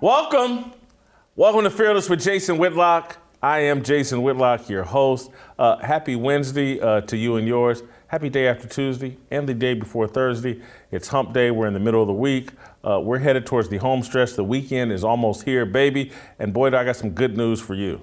Welcome. Welcome to Fearless with Jason Whitlock. I am Jason Whitlock, your host. Uh, happy Wednesday uh, to you and yours. Happy day after Tuesday and the day before Thursday. It's hump day. We're in the middle of the week. Uh, we're headed towards the home stretch. The weekend is almost here, baby. And boy, do I got some good news for you.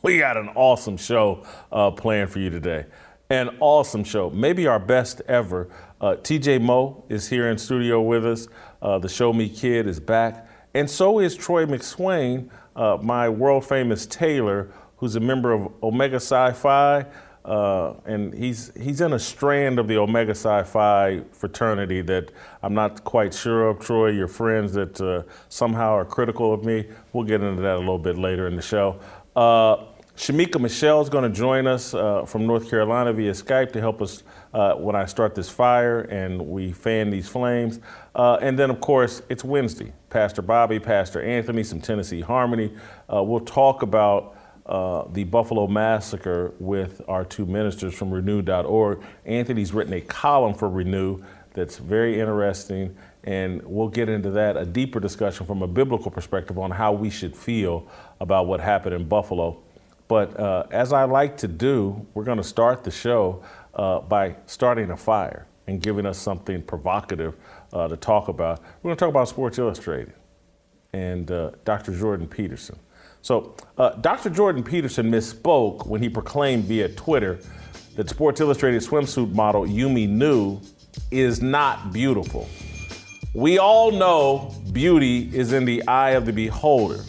We got an awesome show uh, planned for you today. An awesome show, maybe our best ever. Uh, TJ Moe is here in studio with us. Uh, the Show Me Kid is back. And so is Troy McSwain, uh, my world famous tailor, who's a member of Omega Psi Phi. Uh, and he's he's in a strand of the Omega Psi Phi fraternity that I'm not quite sure of. Troy, your friends that uh, somehow are critical of me. We'll get into that a little bit later in the show. Uh, Shamika Michelle is going to join us uh, from North Carolina via Skype to help us uh, when I start this fire and we fan these flames. Uh, and then, of course, it's Wednesday. Pastor Bobby, Pastor Anthony, some Tennessee Harmony. Uh, we'll talk about uh, the Buffalo Massacre with our two ministers from renew.org. Anthony's written a column for Renew that's very interesting, and we'll get into that, a deeper discussion from a biblical perspective on how we should feel about what happened in Buffalo. But uh, as I like to do, we're going to start the show uh, by starting a fire and giving us something provocative uh, to talk about. We're going to talk about Sports Illustrated and uh, Dr. Jordan Peterson. So, uh, Dr. Jordan Peterson misspoke when he proclaimed via Twitter that Sports Illustrated swimsuit model Yumi Nu is not beautiful. We all know beauty is in the eye of the beholder.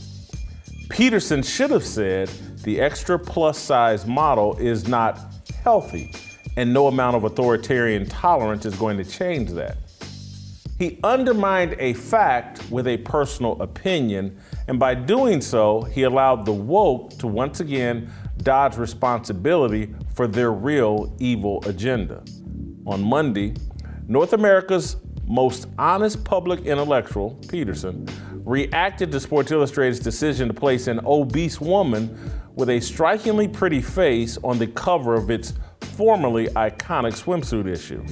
Peterson should have said the extra plus size model is not healthy, and no amount of authoritarian tolerance is going to change that. He undermined a fact with a personal opinion, and by doing so, he allowed the woke to once again dodge responsibility for their real evil agenda. On Monday, North America's most honest public intellectual, Peterson, reacted to Sports Illustrated's decision to place an obese woman with a strikingly pretty face on the cover of its formerly iconic swimsuit issue.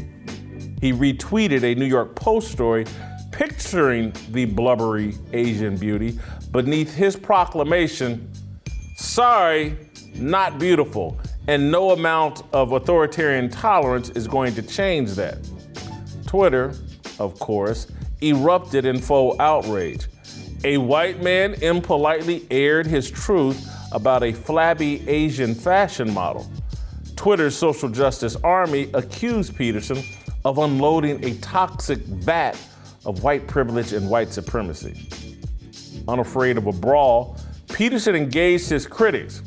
He retweeted a New York Post story picturing the blubbery Asian beauty beneath his proclamation sorry, not beautiful, and no amount of authoritarian tolerance is going to change that. Twitter, of course, erupted in faux outrage. A white man impolitely aired his truth about a flabby Asian fashion model. Twitter's social justice army accused Peterson of unloading a toxic vat of white privilege and white supremacy. Unafraid of a brawl, Peterson engaged his critics.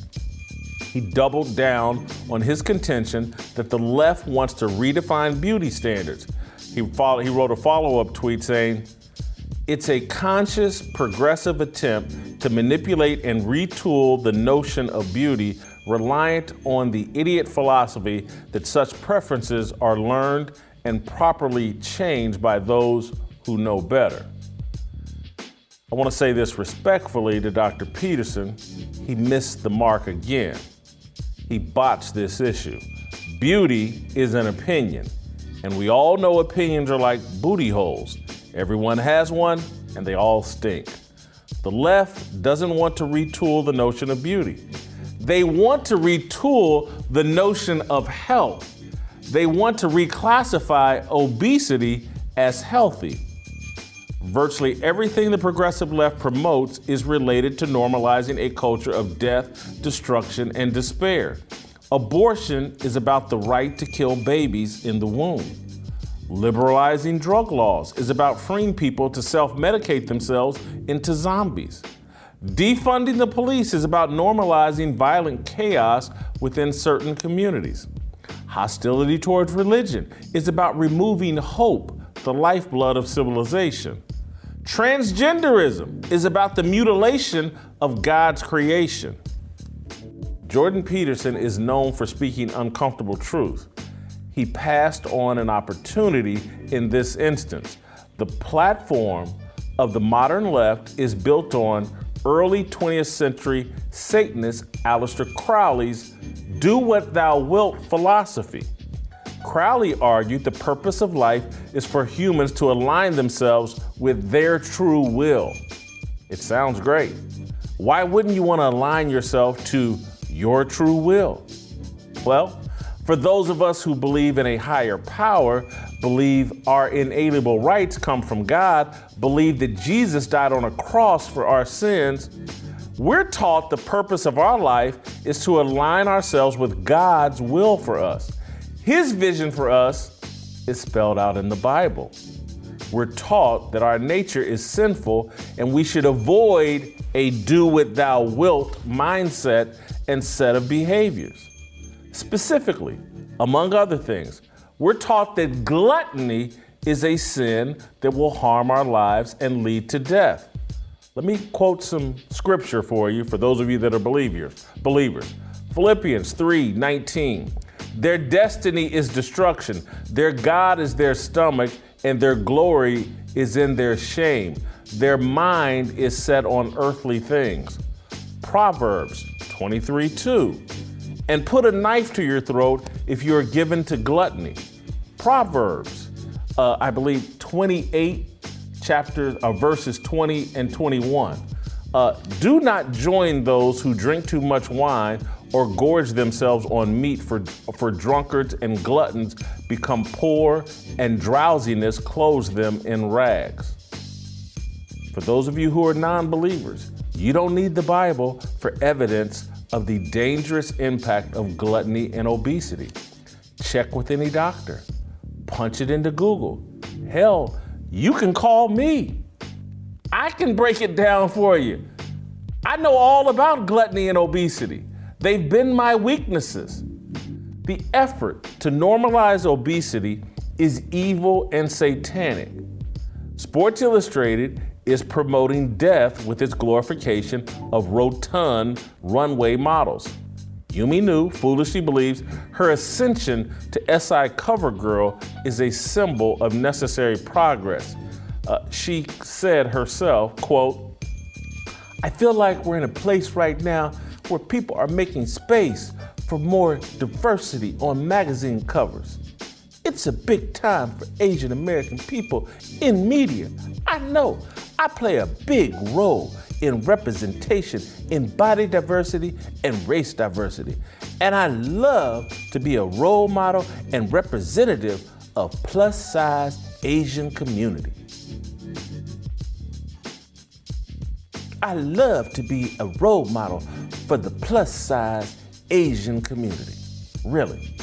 He doubled down on his contention that the left wants to redefine beauty standards. He, follow, he wrote a follow up tweet saying, It's a conscious, progressive attempt to manipulate and retool the notion of beauty reliant on the idiot philosophy that such preferences are learned and properly changed by those who know better. I want to say this respectfully to Dr. Peterson. He missed the mark again. He botched this issue. Beauty is an opinion, and we all know opinions are like booty holes. Everyone has one, and they all stink. The left doesn't want to retool the notion of beauty. They want to retool the notion of health. They want to reclassify obesity as healthy. Virtually everything the progressive left promotes is related to normalizing a culture of death, destruction, and despair. Abortion is about the right to kill babies in the womb. Liberalizing drug laws is about freeing people to self medicate themselves into zombies. Defunding the police is about normalizing violent chaos within certain communities. Hostility towards religion is about removing hope, the lifeblood of civilization. Transgenderism is about the mutilation of God's creation. Jordan Peterson is known for speaking uncomfortable truth. He passed on an opportunity in this instance. The platform of the modern left is built on early 20th century Satanist Aleister Crowley's do what thou wilt philosophy. Crowley argued the purpose of life is for humans to align themselves with their true will. It sounds great. Why wouldn't you want to align yourself to your true will? Well, for those of us who believe in a higher power, believe our inalienable rights come from God, believe that Jesus died on a cross for our sins, we're taught the purpose of our life is to align ourselves with God's will for us. His vision for us is spelled out in the Bible. We're taught that our nature is sinful and we should avoid a do what thou wilt mindset and set of behaviors. Specifically, among other things, we're taught that gluttony is a sin that will harm our lives and lead to death. Let me quote some scripture for you for those of you that are believers. Believers. Philippians 3:19. Their destiny is destruction. Their God is their stomach and their glory is in their shame. Their mind is set on earthly things. Proverbs 23 2 and put a knife to your throat if you are given to gluttony. Proverbs, uh, I believe 28 chapters, uh, verses 20 and 21. Uh, do not join those who drink too much wine or gorge themselves on meat, for, for drunkards and gluttons become poor, and drowsiness clothes them in rags. For those of you who are non believers, you don't need the Bible for evidence of the dangerous impact of gluttony and obesity. Check with any doctor, punch it into Google. Hell, you can call me. I can break it down for you. I know all about gluttony and obesity. They've been my weaknesses. The effort to normalize obesity is evil and satanic. Sports Illustrated is promoting death with its glorification of rotund runway models. Yumi Nu foolishly believes her ascension to SI cover girl is a symbol of necessary progress. Uh, she said herself, quote, I feel like we're in a place right now where people are making space for more diversity on magazine covers. It's a big time for Asian American people in media. I know I play a big role in representation in body diversity and race diversity. And I love to be a role model and representative of plus size Asian community. I love to be a role model for the plus size Asian community. Really.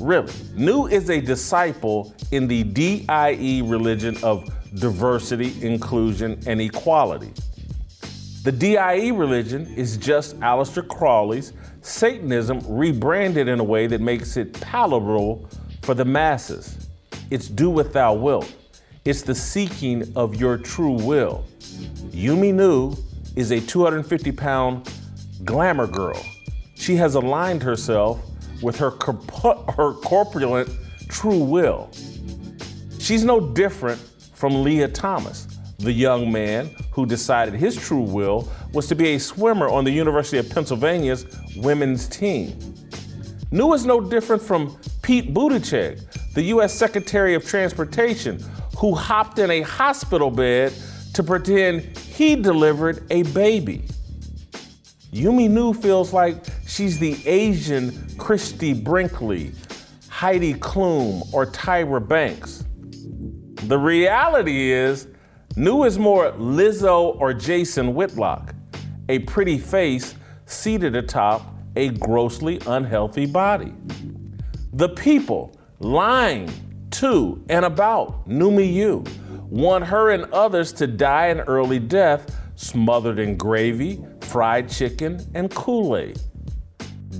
Really. Nu is a disciple in the DIE religion of diversity, inclusion, and equality. The DIE religion is just Aleister Crowley's Satanism rebranded in a way that makes it palatable for the masses. It's do what thou wilt. It's the seeking of your true will. Yumi Nu is a 250 pound glamour girl. She has aligned herself with her, her corpulent true will. She's no different from Leah Thomas, the young man who decided his true will was to be a swimmer on the University of Pennsylvania's women's team. Nu is no different from Pete Buttigieg, the U.S. Secretary of Transportation, who hopped in a hospital bed to pretend he delivered a baby. Yumi Nu feels like she's the Asian Christie Brinkley, Heidi Klum, or Tyra Banks. The reality is, Nu is more Lizzo or Jason Whitlock, a pretty face seated atop a grossly unhealthy body. The people lying to and about Numi Yu want her and others to die an early death smothered in gravy, fried chicken, and Kool Aid.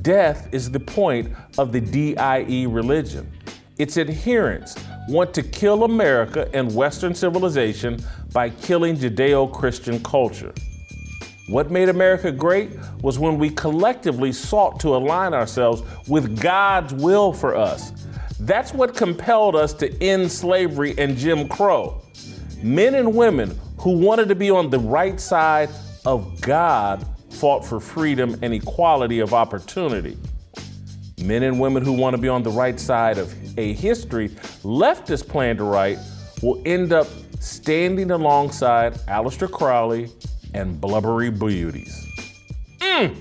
Death is the point of the DIE religion. Its adherents want to kill America and Western civilization by killing Judeo Christian culture. What made America great was when we collectively sought to align ourselves with God's will for us. That's what compelled us to end slavery and Jim Crow. Men and women who wanted to be on the right side of God fought for freedom and equality of opportunity. Men and women who want to be on the right side of a history leftist plan to write will end up standing alongside Aleister Crowley and blubbery beauties. Mm.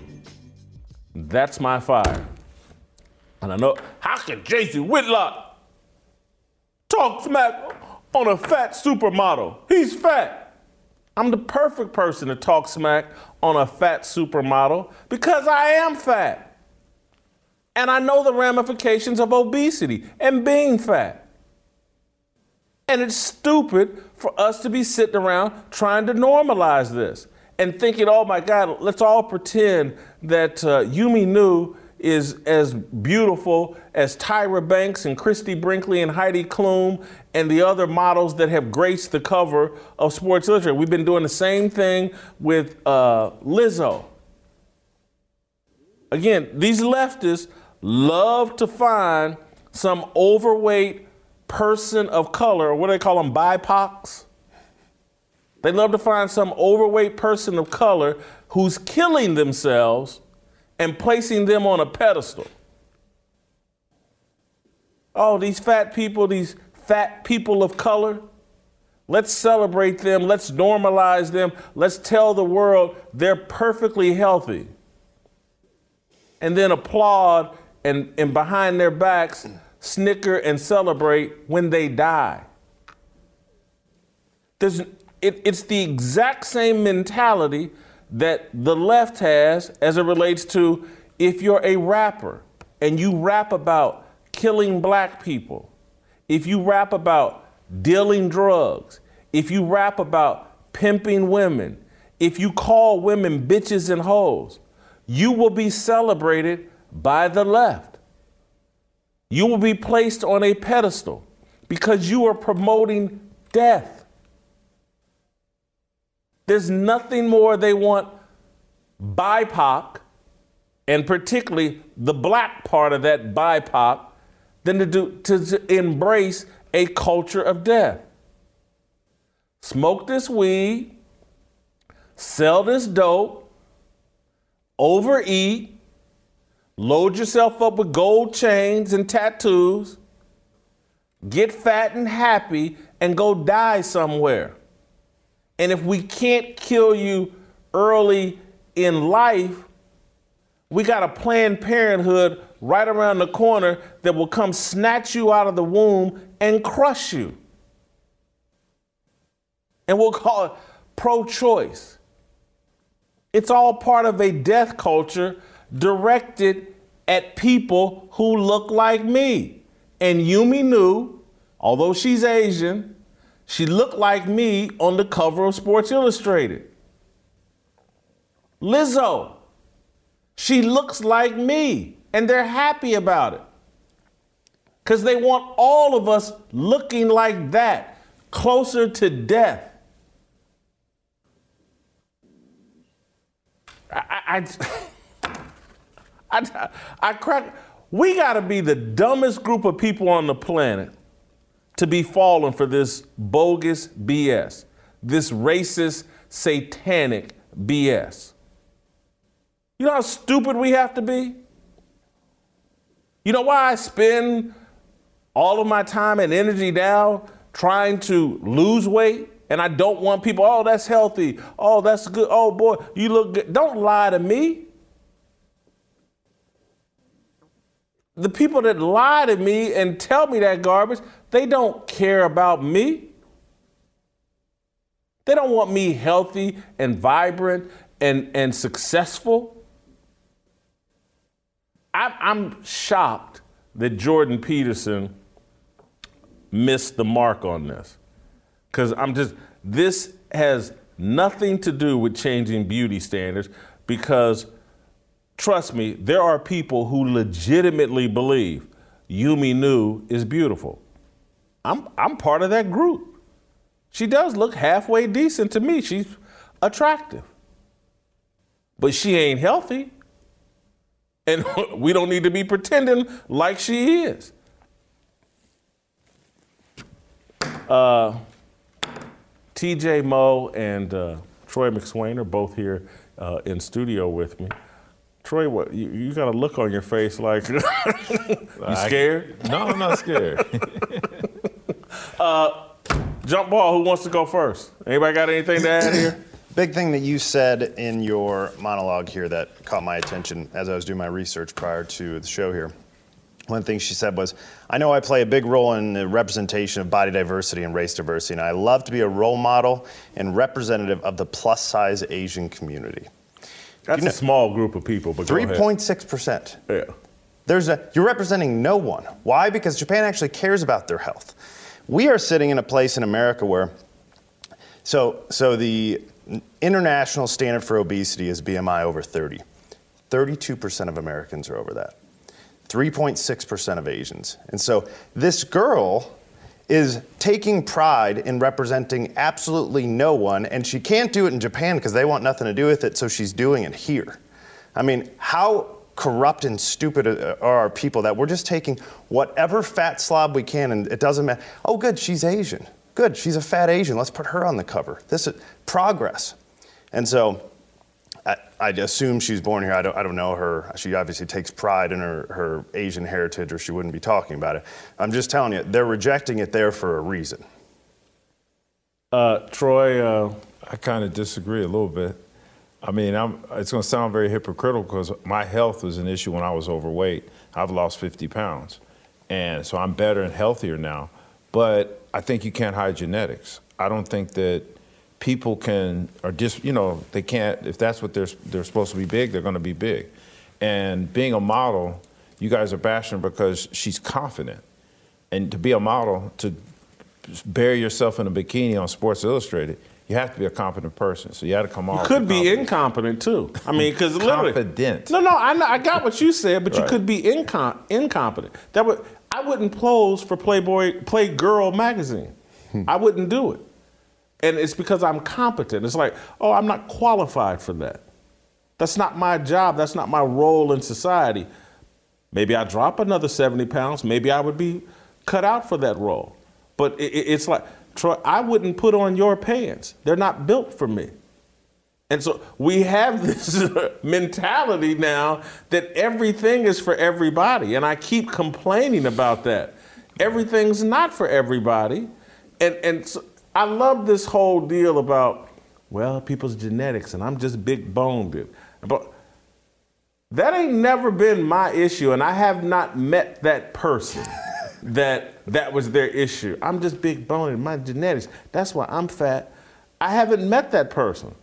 That's my fire. And I know, how can Jason Whitlock talk smack on a fat supermodel? He's fat. I'm the perfect person to talk smack on a fat supermodel because I am fat. And I know the ramifications of obesity and being fat. And it's stupid for us to be sitting around trying to normalize this and thinking, oh my God, let's all pretend that uh, Yumi Nu is as beautiful as Tyra Banks and Christie Brinkley and Heidi Klum and the other models that have graced the cover of Sports Illustrated. We've been doing the same thing with uh, Lizzo. Again, these leftists love to find some overweight person of color, or what do they call them, BIPOCs? They love to find some overweight person of color who's killing themselves and placing them on a pedestal. Oh, these fat people, these fat people of color, let's celebrate them, let's normalize them, let's tell the world they're perfectly healthy. And then applaud and, and behind their backs, snicker and celebrate when they die. There's, it, it's the exact same mentality that the left has as it relates to if you're a rapper and you rap about killing black people, if you rap about dealing drugs, if you rap about pimping women, if you call women bitches and hoes, you will be celebrated by the left. You will be placed on a pedestal because you are promoting death. There's nothing more they want BIPOC, and particularly the black part of that BIPOC, than to, do, to, to embrace a culture of death. Smoke this weed, sell this dope, overeat, load yourself up with gold chains and tattoos, get fat and happy, and go die somewhere. And if we can't kill you early in life, we got a Planned Parenthood right around the corner that will come snatch you out of the womb and crush you. And we'll call it pro choice. It's all part of a death culture directed at people who look like me. And Yumi Nu, although she's Asian, she looked like me on the cover of Sports Illustrated. Lizzo, she looks like me, and they're happy about it. Because they want all of us looking like that, closer to death. I, I, I, I I crack. We got to be the dumbest group of people on the planet to be falling for this bogus BS, this racist, satanic BS. You know how stupid we have to be? You know why I spend all of my time and energy now trying to lose weight? And I don't want people, oh, that's healthy. Oh, that's good. Oh, boy, you look good. Don't lie to me. The people that lie to me and tell me that garbage, they don't care about me. They don't want me healthy and vibrant and, and successful. I, I'm shocked that Jordan Peterson missed the mark on this. Because I'm just, this has nothing to do with changing beauty standards because trust me, there are people who legitimately believe Yumi Nu is beautiful. I'm, I'm part of that group. She does look halfway decent to me. She's attractive. But she ain't healthy. And we don't need to be pretending like she is. Uh, TJ Moe and uh, Troy McSwain are both here uh, in studio with me. Troy, what you, you, got a look on your face like you scared? I, no, I'm not scared. uh, jump ball. Who wants to go first? Anybody got anything to add here? Big thing that you said in your monologue here that caught my attention as I was doing my research prior to the show here. One thing she said was, I know I play a big role in the representation of body diversity and race diversity, and I love to be a role model and representative of the plus size Asian community. That's you know, a small group of people, but 3.6%. Yeah. There's a, you're representing no one. Why? Because Japan actually cares about their health. We are sitting in a place in America where, so, so the international standard for obesity is BMI over 30. 32% of Americans are over that. 3.6% of Asians. And so this girl is taking pride in representing absolutely no one, and she can't do it in Japan because they want nothing to do with it, so she's doing it here. I mean, how corrupt and stupid uh, are our people that we're just taking whatever fat slob we can, and it doesn't matter. Oh, good, she's Asian. Good, she's a fat Asian. Let's put her on the cover. This is progress. And so I, assume she's born here. I don't, I don't know her. She obviously takes pride in her, her Asian heritage, or she wouldn't be talking about it. I'm just telling you, they're rejecting it there for a reason. Uh, Troy, uh, I kind of disagree a little bit. I mean, I'm, it's going to sound very hypocritical because my health was an issue when I was overweight. I've lost 50 pounds. And so I'm better and healthier now. But I think you can't hide genetics. I don't think that people can are just you know they can't if that's what they're they're supposed to be big they're going to be big. And being a model you guys are bashing because she's confident. And to be a model to bury yourself in a bikini on sports illustrated you have to be a competent person. So you had to come off you could be incompetent too. I mean because literally confident. No no I, I got what you said but right. you could be incom- incompetent. That would i wouldn't pose for playboy playgirl magazine. Hmm. i wouldn't do it and it's because I'm competent. It's like, oh, I'm not qualified for that. That's not my job. That's not my role in society. Maybe I drop another 70 pounds. Maybe I would be cut out for that role. But it's like, Troy, I wouldn't put on your pants. They're not built for me. And so we have this mentality now that everything is for everybody. And I keep complaining about that. Everything's not for everybody. And, and so I love this whole deal about, well, people's genetics, and I'm just big boned. But that ain't never been my issue, and I have not met that person that that was their issue. I'm just big boned, my genetics. That's why I'm fat. I haven't met that person.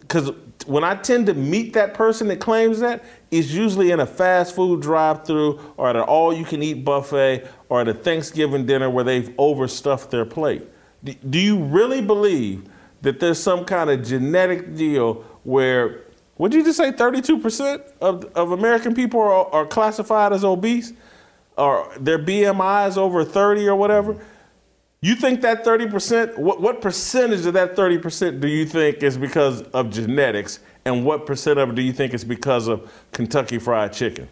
Because when I tend to meet that person that claims that, it's usually in a fast food drive through or at an all you can eat buffet or at a Thanksgiving dinner where they've overstuffed their plate. Do you really believe that there's some kind of genetic deal where, would you just say, 32% of, of American people are, are classified as obese? Or their BMI is over 30 or whatever? You think that 30%, what, what percentage of that 30% do you think is because of genetics? And what percent of it do you think is because of Kentucky Fried Chicken?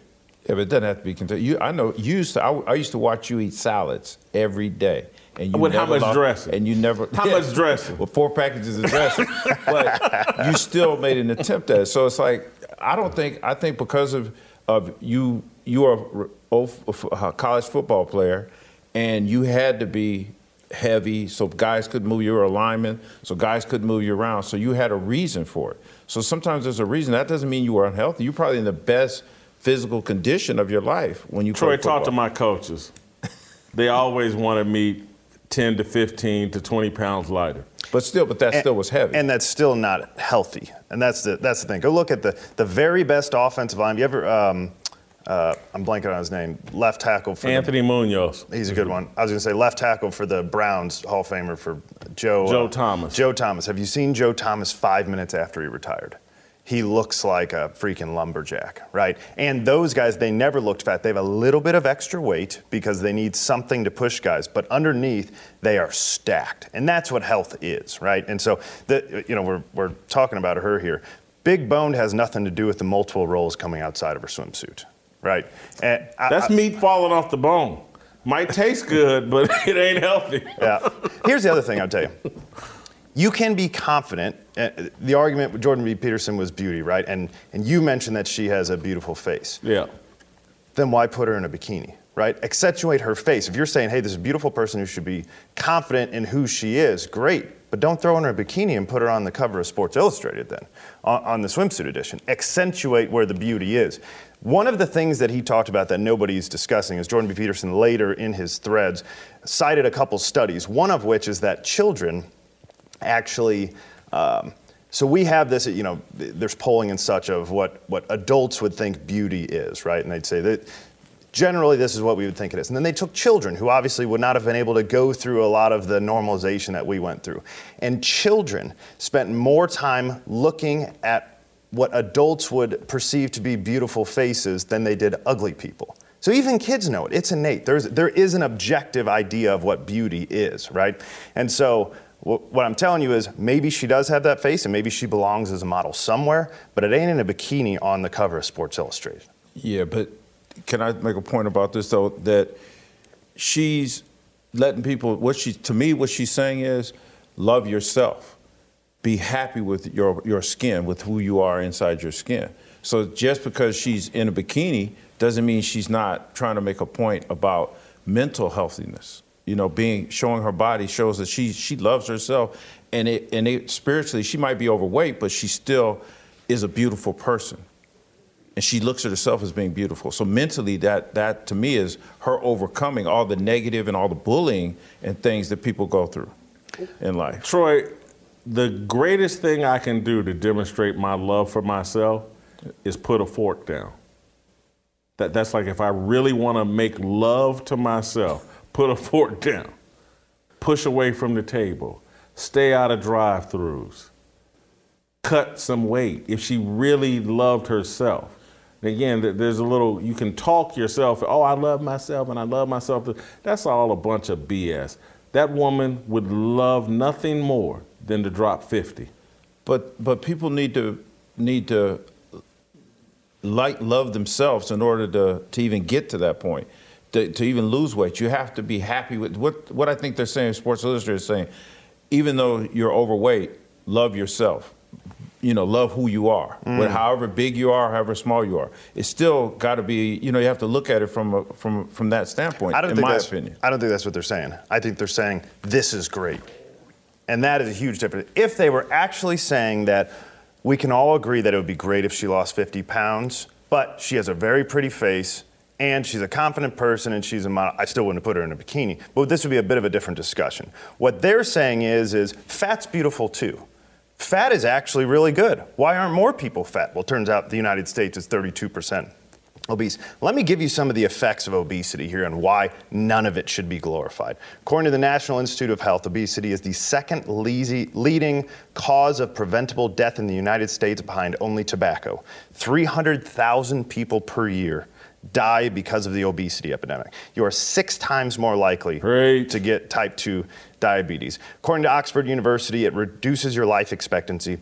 Yeah, but it doesn't have to be Kentucky. You, I know you used to. I, I, used to watch you eat salads every day, and you with how much lost, dressing? And you never how yeah, much dressing? Well, four packages of dressing, but you still made an attempt at it. So it's like I don't think I think because of of you you are a college football player, and you had to be heavy so guys could move you, were a lineman, so guys could move you around. So you had a reason for it. So sometimes there's a reason. That doesn't mean you were unhealthy. You're probably in the best physical condition of your life when you Troy, talk to my coaches. they always wanted me 10 to 15 to 20 pounds lighter. But still, but that and, still was heavy. And that's still not healthy. And that's the that's the thing. Go look at the the very best offensive line. You ever um, uh, I'm blanking on his name. Left tackle for Anthony the, Munoz. He's a good one. I was going to say left tackle for the Browns, Hall of Famer for Joe. Joe uh, Thomas. Joe Thomas. Have you seen Joe Thomas five minutes after he retired? He looks like a freaking lumberjack, right? And those guys, they never looked fat. They have a little bit of extra weight because they need something to push guys, but underneath, they are stacked. And that's what health is, right? And so, the, you know, we're, we're talking about her here. Big boned has nothing to do with the multiple rolls coming outside of her swimsuit, right? And I- That's I- meat falling off the bone. Might taste good, but it ain't healthy. yeah. Here's the other thing I'll tell you. You can be confident. uh, The argument with Jordan B. Peterson was beauty, right? And and you mentioned that she has a beautiful face. Yeah. Then why put her in a bikini, right? Accentuate her face. If you're saying, hey, this is a beautiful person who should be confident in who she is, great. But don't throw in her a bikini and put her on the cover of Sports Illustrated then, on, on the swimsuit edition. Accentuate where the beauty is. One of the things that he talked about that nobody's discussing is Jordan B. Peterson later in his threads cited a couple studies, one of which is that children actually um, so we have this you know there's polling and such of what what adults would think beauty is right and they'd say that generally this is what we would think it is and then they took children who obviously would not have been able to go through a lot of the normalization that we went through and children spent more time looking at what adults would perceive to be beautiful faces than they did ugly people so even kids know it. It's innate. There's, there is an objective idea of what beauty is, right? And so what I'm telling you is maybe she does have that face and maybe she belongs as a model somewhere, but it ain't in a bikini on the cover of Sports Illustrated. Yeah, but can I make a point about this though? That she's letting people. What she to me, what she's saying is, love yourself. Be happy with your your skin, with who you are inside your skin. So just because she's in a bikini doesn't mean she's not trying to make a point about mental healthiness. You know, being showing her body shows that she she loves herself, and it and it spiritually she might be overweight, but she still is a beautiful person and she looks at herself as being beautiful. So mentally, that that to me is her overcoming all the negative and all the bullying and things that people go through in life. Troy, the greatest thing I can do to demonstrate my love for myself is put a fork down. That, that's like if I really want to make love to myself, put a fork down, push away from the table, stay out of drive throughs, cut some weight if she really loved herself. Again, there's a little, you can talk yourself, oh, I love myself and I love myself. That's all a bunch of BS. That woman would love nothing more than to drop 50. But but people need to need to uh, like love themselves in order to to even get to that point. To, to even lose weight, you have to be happy with what what I think they're saying. Sports Illustrated is saying, even though you're overweight, love yourself. You know, love who you are. Mm. But however big you are, however small you are, it's still got to be. You know, you have to look at it from a, from from that standpoint. I don't in think my that's, opinion. I don't think that's what they're saying. I think they're saying this is great. And that is a huge difference. If they were actually saying that we can all agree that it would be great if she lost 50 pounds, but she has a very pretty face and she's a confident person and she's a model, I still wouldn't put her in a bikini. But this would be a bit of a different discussion. What they're saying is, is fat's beautiful too. Fat is actually really good. Why aren't more people fat? Well, turns out the United States is 32% obese. Let me give you some of the effects of obesity here and why none of it should be glorified. According to the National Institute of Health, obesity is the second leading cause of preventable death in the United States behind only tobacco. 300,000 people per year die because of the obesity epidemic. You are six times more likely Great. to get type 2 diabetes. According to Oxford University, it reduces your life expectancy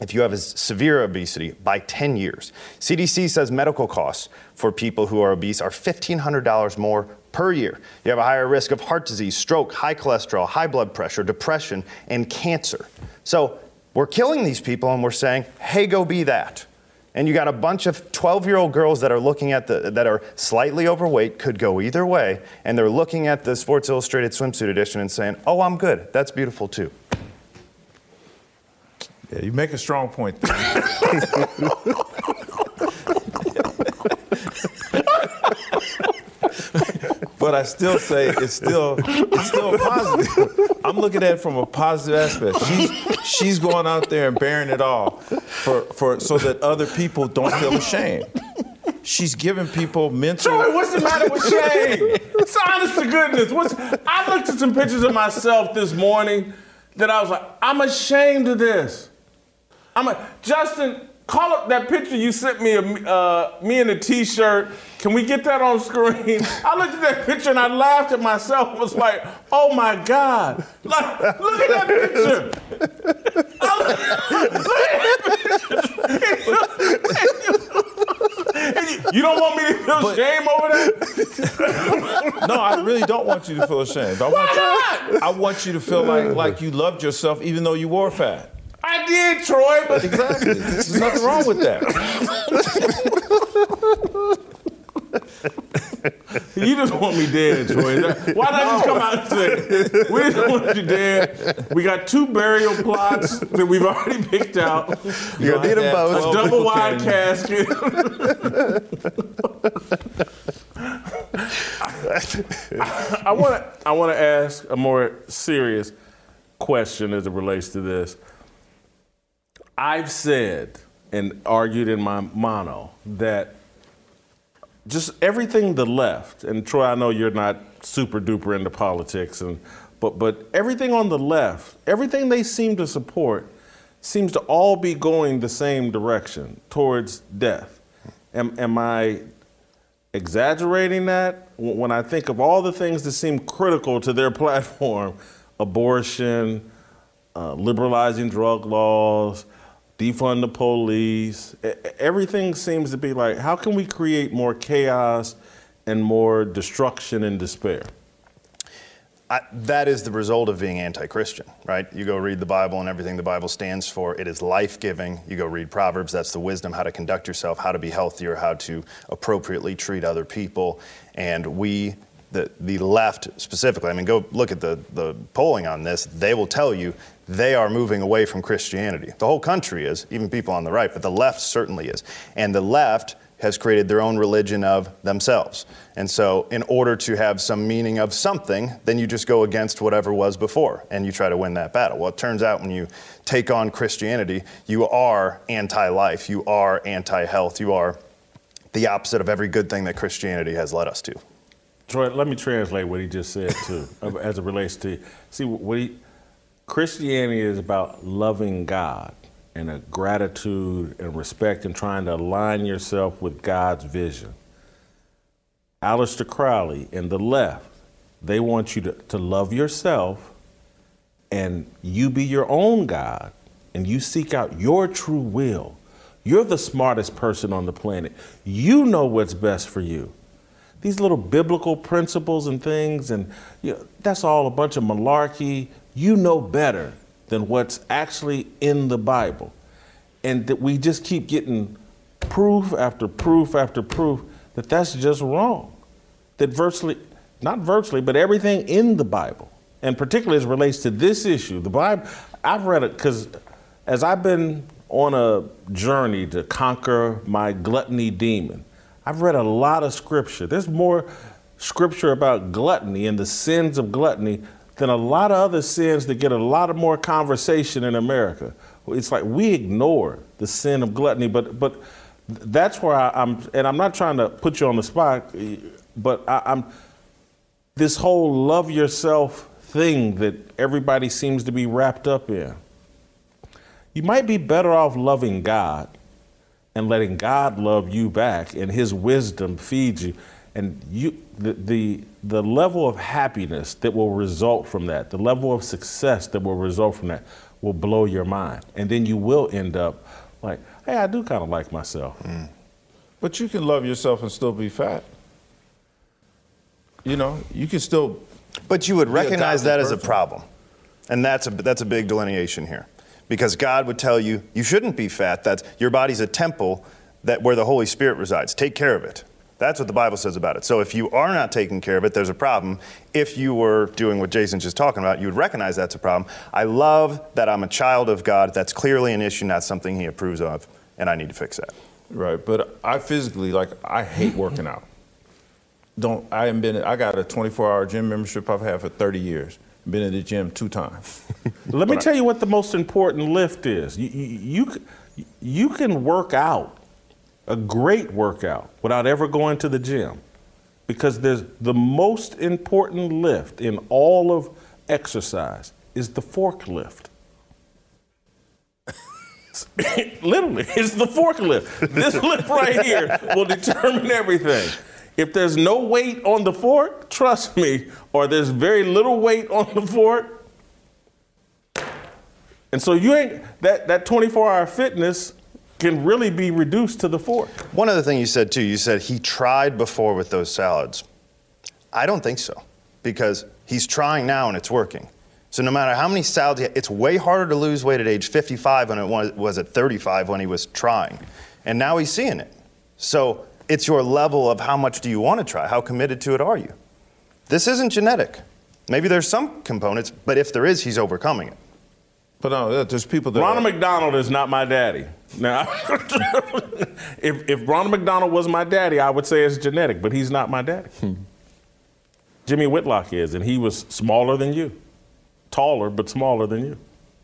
if you have severe obesity by 10 years. CDC says medical costs for people who are obese are $1,500 more per year. You have a higher risk of heart disease, stroke, high cholesterol, high blood pressure, depression, and cancer. So we're killing these people and we're saying, hey, go be that. And you got a bunch of 12 year old girls that are looking at the, that are slightly overweight, could go either way, and they're looking at the Sports Illustrated swimsuit edition and saying, oh, I'm good. That's beautiful too. Yeah, you make a strong point. There. but I still say it's still it's still positive. I'm looking at it from a positive aspect. She's she's going out there and bearing it all for, for so that other people don't feel ashamed. she's giving people mental. Troy, what's the matter with shame? it's honest to goodness. What's, I looked at some pictures of myself this morning that I was like, I'm ashamed of this. I'm a, Justin, call up that picture you sent me of uh, me in a t-shirt. Can we get that on screen? I looked at that picture and I laughed at myself. I was like, oh my God. Like, look at that picture. you don't want me to feel But- shame over that? No, I really don't want you to feel ashamed. I want Why you, I want you to feel like like you loved yourself even though you were fat. I did, Troy, but Exactly. There's nothing wrong with that. you just want me dead, Troy. That- Why not just come out and say, we just want you dead. We got two burial plots that we've already picked out. You're gonna need them Had both. A double people wide carrying casket. I want to. I want to ask a more serious question as it relates to this. I've said and argued in my mono that just everything the left, and Troy, I know you're not super duper into politics, and but but everything on the left, everything they seem to support, seems to all be going the same direction towards death. Am, am I exaggerating that when I think of all the things that seem critical to their platform abortion, uh, liberalizing drug laws, defund the police everything seems to be like, how can we create more chaos and more destruction and despair? I, that is the result of being anti-Christian, right? You go read the Bible and everything the Bible stands for. It is life-giving. You go read Proverbs. That's the wisdom, how to conduct yourself, how to be healthier, how to appropriately treat other people. And we, the the left specifically, I mean, go look at the the polling on this. They will tell you they are moving away from Christianity. The whole country is, even people on the right, but the left certainly is. And the left has created their own religion of themselves. And so, in order to have some meaning of something, then you just go against whatever was before and you try to win that battle. Well, it turns out when you take on Christianity, you are anti life, you are anti health, you are the opposite of every good thing that Christianity has led us to. Troy, let me translate what he just said too, as it relates to see what he. Christianity is about loving God and a gratitude and respect and trying to align yourself with God's vision. Aleister Crowley and the left, they want you to, to love yourself and you be your own God and you seek out your true will. You're the smartest person on the planet. You know what's best for you these little biblical principles and things, and you know, that's all a bunch of malarkey. You know better than what's actually in the Bible. And that we just keep getting proof after proof after proof that that's just wrong. That virtually, not virtually, but everything in the Bible, and particularly as it relates to this issue, the Bible, I've read it because as I've been on a journey to conquer my gluttony demon, I've read a lot of scripture. There's more scripture about gluttony and the sins of gluttony than a lot of other sins that get a lot of more conversation in America. It's like we ignore the sin of gluttony, but but that's where I, am and I'm not trying to put you on the spot, but I, I'm this whole love yourself thing that everybody seems to be wrapped up in. You might be better off loving God and letting God love you back and his wisdom feed you and you the, the the level of happiness that will result from that the level of success that will result from that will blow your mind and then you will end up like hey I do kind of like myself mm. But you can love yourself and still be fat. You know, you can still But you would recognize godly that as a problem. And that's a, that's a big delineation here. Because God would tell you, you shouldn't be fat. That's, your body's a temple that, where the Holy Spirit resides. Take care of it. That's what the Bible says about it. So if you are not taking care of it, there's a problem. If you were doing what Jason's just talking about, you would recognize that's a problem. I love that I'm a child of God. That's clearly an issue, not something He approves of, and I need to fix that. Right, but I physically like I hate working out. Don't I haven't been I got a 24-hour gym membership I've had for 30 years. Been in the gym two times. let me tell you what the most important lift is you, you, you, you can work out a great workout without ever going to the gym because there's the most important lift in all of exercise is the forklift. Literally, it's the forklift. This lift right here will determine everything. If there's no weight on the fork, trust me, or there's very little weight on the fork, and so you ain't that that 24-hour fitness can really be reduced to the fork. One other thing you said too, you said he tried before with those salads. I don't think so, because he's trying now and it's working. So no matter how many salads, he, it's way harder to lose weight at age 55 than it was, was at 35 when he was trying, and now he's seeing it. So it's your level of how much do you want to try? How committed to it are you? This isn't genetic. Maybe there's some components, but if there is, he's overcoming it. But no, there's people that. Ronald are, McDonald is not my daddy. Now, if, if Ronald McDonald was my daddy, I would say it's genetic, but he's not my daddy. Jimmy Whitlock is, and he was smaller than you, taller, but smaller than you.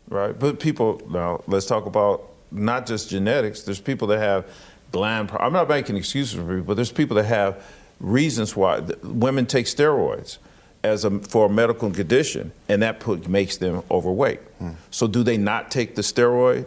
Right, but people now let's talk about not just genetics. There's people that have gland. I'm not making excuses for people, but there's people that have reasons why women take steroids as a for a medical condition, and that put, makes them overweight. Hmm. So do they not take the steroid?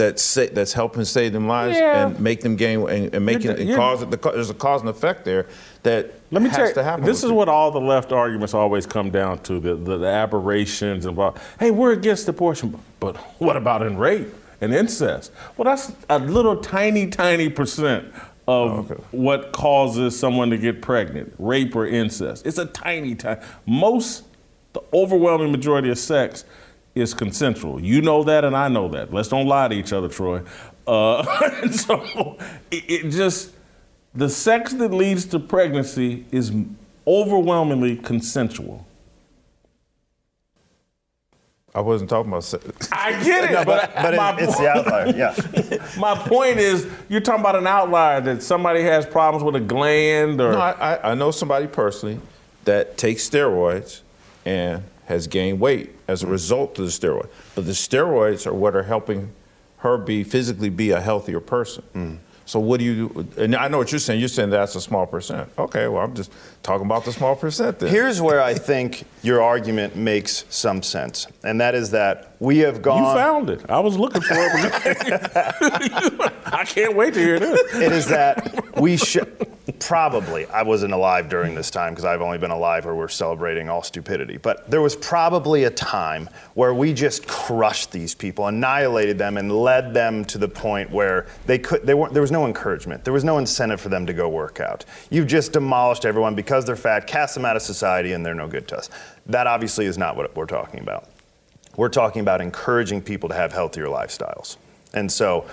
That's sa- that's helping save them lives Yeah. and make them gain and, and make You're- it and cause. The, there's a cause and effect there that Let me has you, to happen. this is what all the left arguments always come down to the, the, the aberrations about, hey, we're against abortion, but what about in rape and incest? Well, that's a little tiny, tiny percent of Okay. what causes someone to get pregnant, rape or incest. It's a tiny, tiny. Most, the overwhelming majority of sex is consensual. You know that, and I know that. Let's don't lie to each other, Troy. Uh, so it, it just the sex that leads to pregnancy is overwhelmingly consensual. I wasn't talking about. se- I get it, No, but, but, but my, it, it's the outlier. Yeah. my point is, you're talking about an outlier that somebody has problems with a gland or No, I, I, I know somebody personally that takes steroids and has gained weight as a mm. result of the steroid. But the steroids are what are helping her be physically be a healthier person. Mm. So what do you? And I know what you're saying. You're saying that's a small percent. Okay, well I'm just talking about the small percent then. Here's where I think your argument makes some sense, and that is that we have gone. you found it. I was looking for it. I can't wait to hear this. it is that we should probably i wasn't alive during this time because i've only been alive where we're celebrating all stupidity but there was probably a time where we just crushed these people annihilated them and led them to the point where they could they weren't there was no encouragement there was no incentive for them to go work out you've just demolished everyone because they're fat cast them out of society and they're no good to us that obviously is not what we're talking about we're talking about encouraging people to have healthier lifestyles and so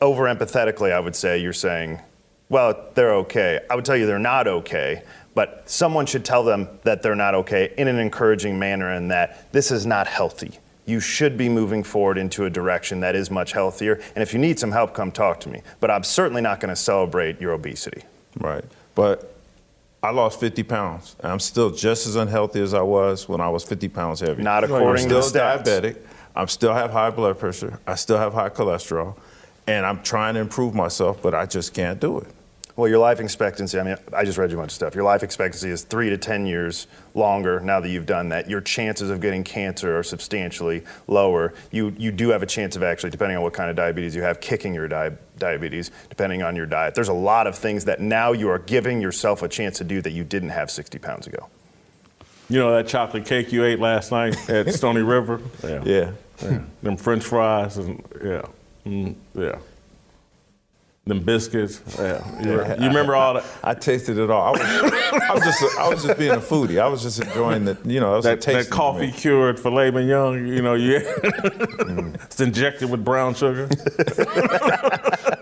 over empathetically, I would say you're saying, well, they're okay. I would tell you they're not okay, but someone should tell them that they're not okay in an encouraging manner and that this is not healthy. You should be moving forward into a direction that is much healthier. And if you need some help, come talk to me. But I'm certainly not going to celebrate your obesity. Right. But I lost 50 pounds. I'm still just as unhealthy as I was when I was 50 pounds heavier. Not I'm according to still stats. diabetic. I still have high blood pressure. I still have high cholesterol. And I'm trying to improve myself, but I just can't do it. Well, your life expectancy, I mean, I just read you a bunch of stuff. Your life expectancy is three to 10 years longer now that you've done that. Your chances of getting cancer are substantially lower. You, you do have a chance of actually, depending on what kind of diabetes you have, kicking your di- diabetes, depending on your diet. There's a lot of things that now you are giving yourself a chance to do that you didn't have 60 pounds ago. You know that chocolate cake you ate last night at Stoney River? Yeah. Yeah. Yeah. Them French fries and yeah, mm, yeah. Them biscuits. Yeah. You, you remember all that? I tasted it all. I was, I was just, I was just being a foodie. I was just enjoying the, you know, it was a That, that coffee cured filet mignon, you know, you, it's injected with brown sugar.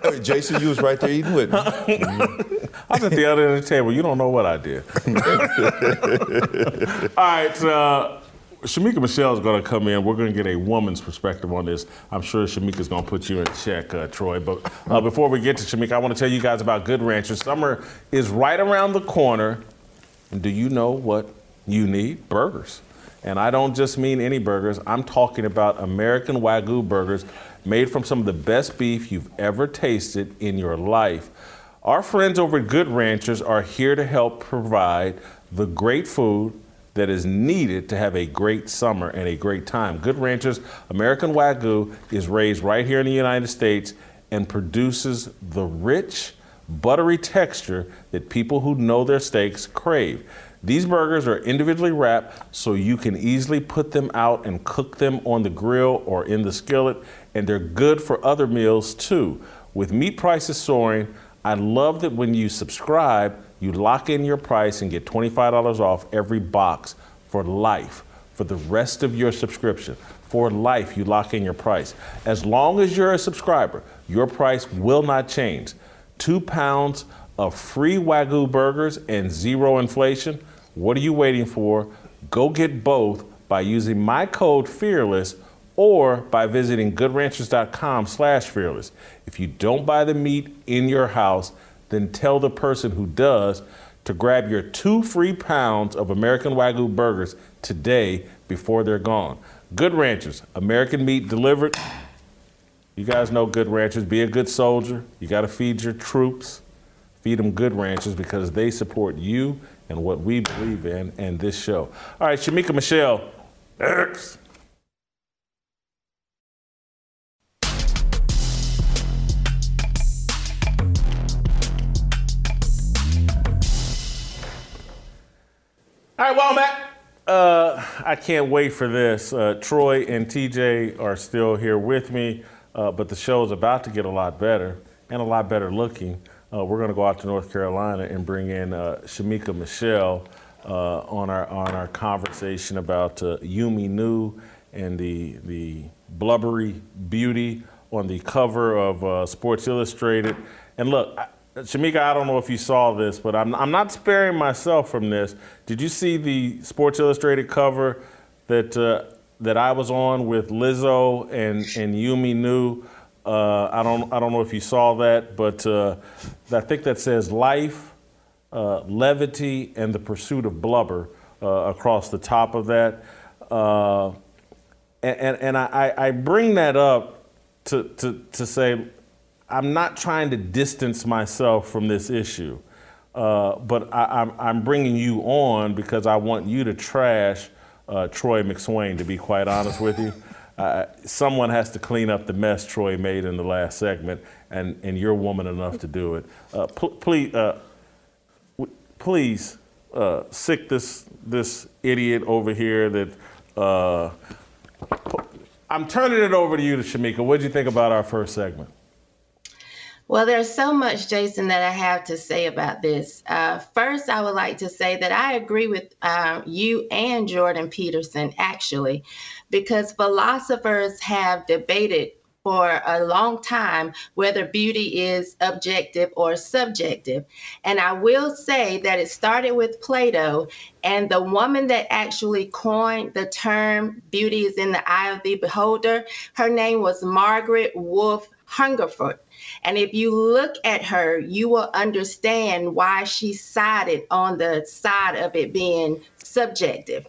Hey, Jason, you was right there eating with me. I was at the other end of the table. You don't know what I did. All right, uh, Shamika Michelle is going to come in. We're going to get a woman's perspective on this. I'm sure Shamika's going to put you in check, uh, Troy. But uh, before we get to Shamika, I want to tell you guys about Good Ranchers. Summer is right around the corner. And do you know what you need? Burgers. And I don't just mean any burgers, I'm talking about American Wagyu burgers made from some of the best beef you've ever tasted in your life. Our friends over at Good Ranchers are here to help provide the great food that is needed to have a great summer and a great time. Good Ranchers American Wagyu is raised right here in the United States and produces the rich, buttery texture that people who know their steaks crave. These burgers are individually wrapped so you can easily put them out and cook them on the grill or in the skillet, and they're good for other meals too. With meat prices soaring, I love that when you subscribe, you lock in your price and get $25 off every box for life, for the rest of your subscription. For life, you lock in your price. As long as you're a subscriber, your price will not change. Two pounds of free Wagyu burgers and zero inflation. What are you waiting for? Go get both by using my code FEARLESS or by visiting goodranchers.com slash fearless. If you don't buy the meat in your house, then tell the person who does to grab your two free pounds of American Wagyu burgers today before they're gone. Good Ranchers, American meat delivered. You guys know Good Ranchers. Be a good soldier. You got to feed your troops. Feed them Good Ranchers because they support you and what we believe in and this show. All right, Shamika Michelle. Next. All right, welcome back. Uh, I can't wait for this. Uh, Troy and TJ are still here with me, uh, but the show is about to get a lot better and a lot better looking. Uh, we're going to go out to North Carolina and bring in uh, Shamika Michelle uh, on our on our conversation about Yumi Nu and the the blubbery beauty on the cover of Sports Illustrated. And look, Shamika, I don't know if you saw this, but I'm, I'm not sparing myself from this. Did you see the Sports Illustrated cover that uh, that I was on with Lizzo and, and Yumi Nu? Uh, I don't I don't know if you saw that, but uh, I think that says life, uh, levity, and the pursuit of blubber uh, across the top of that. Uh, and and, and I, I bring that up to, to, to say I'm not trying to distance myself from this issue, uh, but I, am I'm, I'm bringing you on because I want you to trash uh, Troy McSwain, to be quite honest with you. Uh, someone has to clean up the mess Troy made in the last segment, and, and you're woman enough to do it. Uh, pl- please, uh, w- please uh, sick this, this idiot over here that. I'm turning it over to you, to Shamika. What did you think about our first segment? Well, there's so much, Jason, that I have to say about this. Uh, first, I would like to say that I agree with uh, you and Jordan Peterson, actually, because philosophers have debated for a long time whether beauty is objective or subjective. And I will say that it started with Plato, and the woman that actually coined the term beauty is in the eye of the beholder, her name was Margaret Wolfe Hungerford. And if you look at her, you will understand why she sided on the side of it being subjective.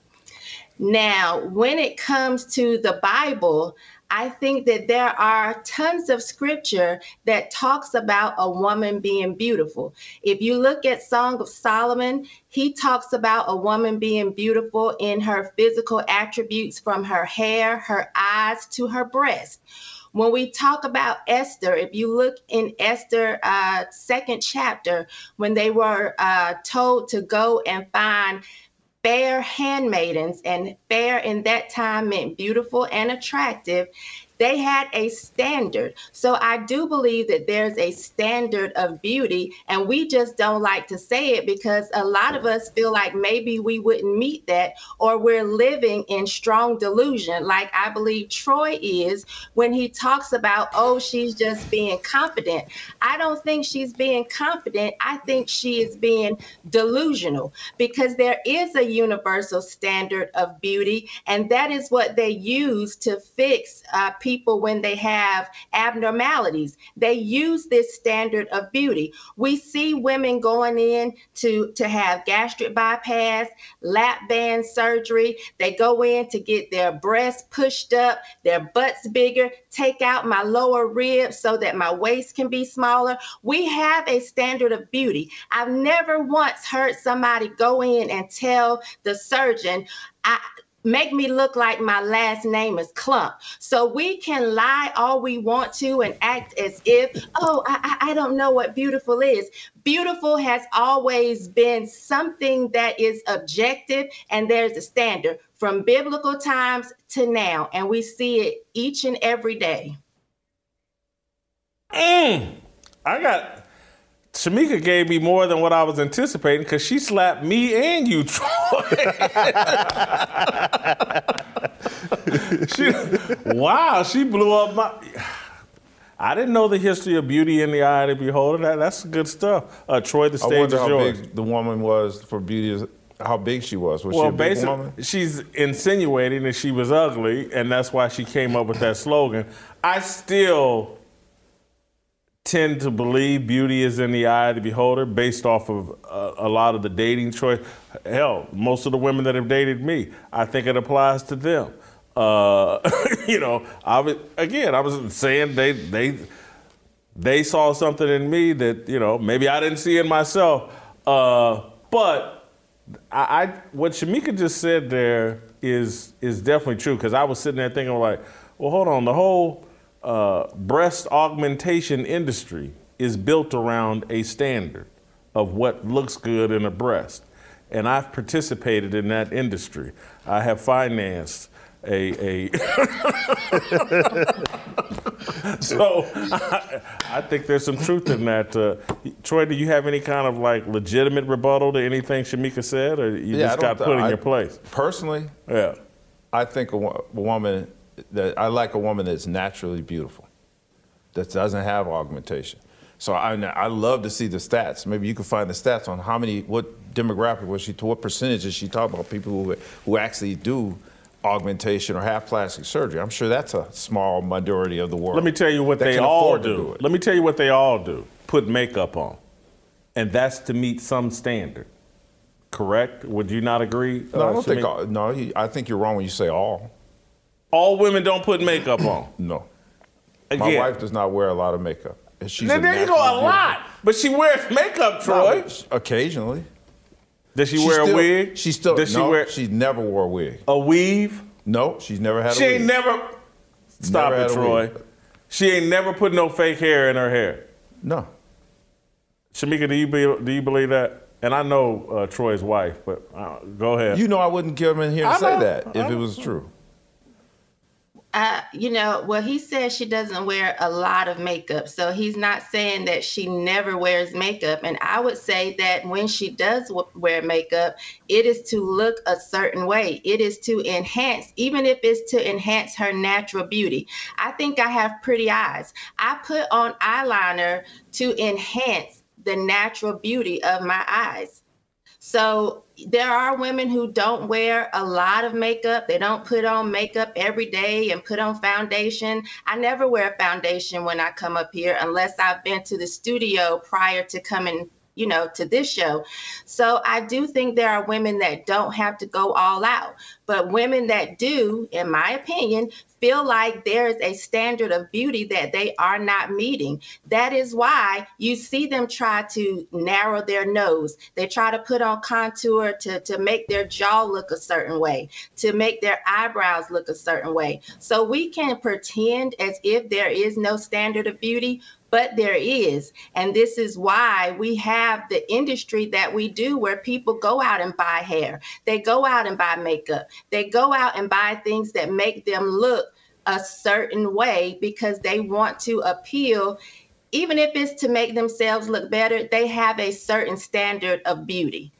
Now, when it comes to the Bible, I think that there are tons of scripture that talks about a woman being beautiful. If you look at Song of Solomon, he talks about a woman being beautiful in her physical attributes from her hair, her eyes to her breast. When we talk about Esther, if you look in Esther uh, second chapter, when they were uh, told to go and find fair handmaidens, and fair in that time meant beautiful and attractive, they had a standard. So I do believe that there's a standard of beauty, and we just don't like to say it because a lot of us feel like maybe we wouldn't meet that, or we're living in strong delusion, like I believe Troy is when he talks about, oh, she's just being confident. I don't think she's being confident. I think she is being delusional because there is a universal standard of beauty, and that is what they use to fix uh, people when they have abnormalities. They use this standard of beauty. We see women going in to, to have gastric bypass, lap band surgery. They go in to get their breasts pushed up, their butts bigger, take out my lower ribs so that my waist can be smaller. We have a standard of beauty. I've never once heard somebody go in and tell the surgeon, I, make me look like my last name is Clump. So we can lie all we want to and act as if, oh, I, I don't know what beautiful is. Beautiful has always been something that is objective and there's a standard from biblical times to now. And we see it each and every day. Mm, I got Shamika gave me more than what I was anticipating because she slapped me and you, Troy. she, wow, she blew up my. I didn't know the history of beauty in the eye of the beholder. That, that's good stuff. Uh, Troy, the stage I wonder is how yours. big the woman was for beauty. How big she was? Was well, she basically, she's insinuating that she was ugly, and that's why she came up with that slogan. I still tend to believe beauty is in the eye of the beholder based off of uh, a lot of the dating choice. Hell, most of the women that have dated me, I think it applies to them. Uh, you know, I was, again, I was saying they they they saw something in me that you know maybe I didn't see in myself. Uh, but I, I what Shamika just said there is is definitely true because I was sitting there thinking like, well, hold on, the whole uh, breast augmentation industry is built around a standard of what looks good in a breast. And I've participated in that industry. I have financed a. a so I, I, think there's some truth in that. Uh, Troy, do you have any kind of like legitimate rebuttal to anything Shamika said, or you Yeah, just got put th- in I- your place? Personally, Yeah. I think a, wo- a woman that I like a woman that's naturally beautiful, that doesn't have augmentation. So I, I love to see the stats. Maybe you can find the stats on how many, what demographic was she, to what percentage is she talking about people who, who actually do augmentation or have plastic surgery. I'm sure that's a small majority of the world. Let me tell you what they all do. do. Let me tell you what they all do. Put makeup on. And that's to meet some standard. Correct? Would you not agree? No, I uh, don't think all, no. I think you're wrong when you say all. All women don't put makeup on. No, Again. my wife does not wear a lot of makeup. And She's a there you go, a lot. But she wears makeup, Troy. No, Occasionally. Does she wear still- a wig? She still Does she wear She never wore a wig. a weave? No, she's never had She a wig. ain't never. Stop Never it, a Troy. wig. She ain't never put no fake hair in her hair. No. Shamika, do you be, do you believe that? And I know uh, Troy's wife, but uh, go ahead. You know I wouldn't come in here I and say know. that I if it was true. You know, well, he says she doesn't wear a lot of makeup. So he's not saying that she never wears makeup. And I would say that when she does w- wear makeup, it is to look a certain way. It is to enhance, even if it's to enhance her natural beauty. I think I have pretty eyes. I put on eyeliner to enhance the natural beauty of my eyes. So there are women who don't wear a lot of makeup. They don't put on makeup every day and put on foundation. I never wear foundation when I come up here unless I've been to the studio prior to coming, you know, to this show. So I do think there are women that don't have to go all out, but women that do, in my opinion, feel like there is a standard of beauty that they are not meeting. That is why you see them try to narrow their nose. They try to put on contour to, to make their jaw look a certain way, to make their eyebrows look a certain way. So we can pretend as if there is no standard of beauty, but there is. And this is why we have the industry that we do where people go out and buy hair, they go out and buy makeup, they go out and buy things that make them look a certain way because they want to appeal. Even if it's to make themselves look better, they have a certain standard of beauty.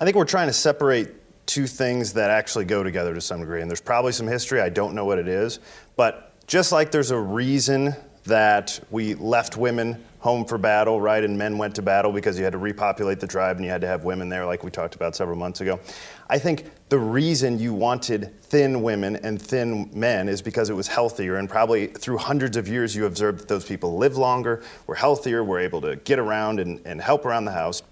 I think we're trying to separate two things that actually go together to some degree. And there's probably some history, I don't know what it is. But just like there's a reason that we left women home for battle, right? And men went to battle because you had to repopulate the tribe and you had to have women there, like we talked about several months ago. I think the reason you wanted thin women and thin men is because it was healthier. And probably through hundreds of years, you observed that those people live longer, were healthier, were able to get around and, and help around the house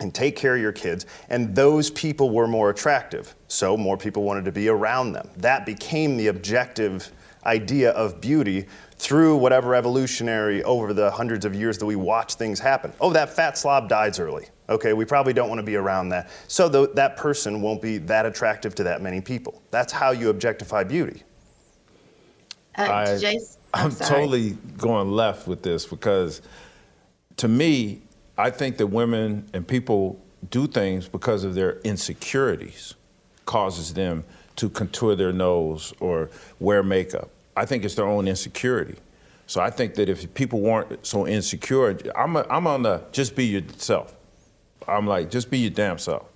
and take care of your kids. And those people were more attractive. So more people wanted to be around them. That became the objective idea of beauty through whatever evolutionary over the hundreds of years that we watch things happen. Oh, that fat slob dies early. Okay, we probably don't want to be around that. So th- that person won't be that attractive to that many people. That's how you objectify beauty. Uh, I- Jason, I'm, I'm totally going left with this because to me, I think that women and people do things because of their insecurities, causes them to contour their nose or wear makeup. I think it's their own insecurity. So I think that if people weren't so insecure, I'm, a, I'm on the just be yourself. I'm like, just be your damn self.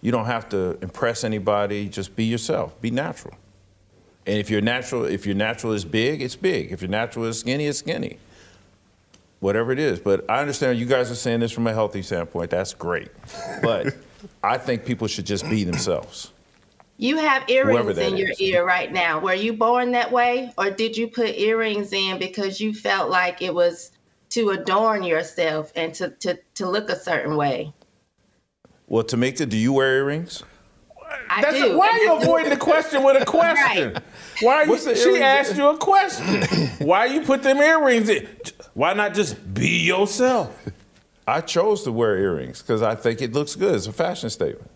You don't have to impress anybody, just be yourself, be natural. And if you're natural, if your natural is big, it's big. If your natural is skinny, it's skinny. Whatever it is. But I understand you guys are saying this from a healthy standpoint. That's great. But I think people should just be themselves. You have earrings in your is. ear right now. Were you born that way, or did you put earrings in because you felt like it was to adorn yourself and to, to, to look a certain way? Well, Tamika, do you wear earrings? I That's do. why are you avoiding the question with a question? Right. Why are you, she asked you a question. why you put them earrings in? Why not just be yourself? I chose to wear earrings because I think it looks good. It's a fashion statement.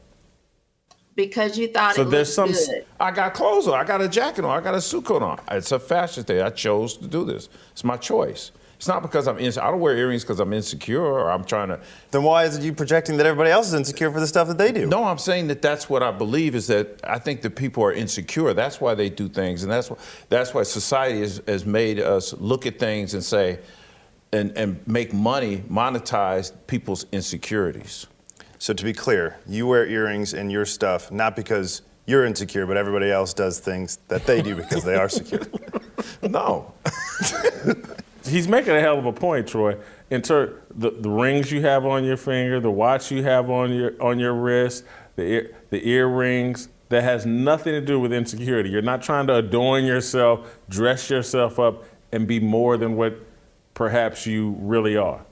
Because you thought it So it there's some- good. I got clothes on. I got a jacket on. I got a suit coat on. It's a fashion thing. I chose to do this. It's my choice. It's not because I'm insecure. I don't wear earrings because I'm insecure or I'm trying to. Then why is it you projecting that everybody else is insecure for the stuff that they do? No, I'm saying that that's what I believe is that I think that people are insecure. That's why they do things, and that's why that's why society has, has made us look at things and say, and and make money monetize people's insecurities. So to be clear, you wear earrings in your stuff not because you're insecure, but everybody else does things that they do because they are secure. No, He's making a hell of a point, Troy. In the, the rings you have on your finger, the watch you have on your on your wrist, the ear, the earrings, that has nothing to do with insecurity. You're not trying to adorn yourself, dress yourself up, and be more than what perhaps you really are.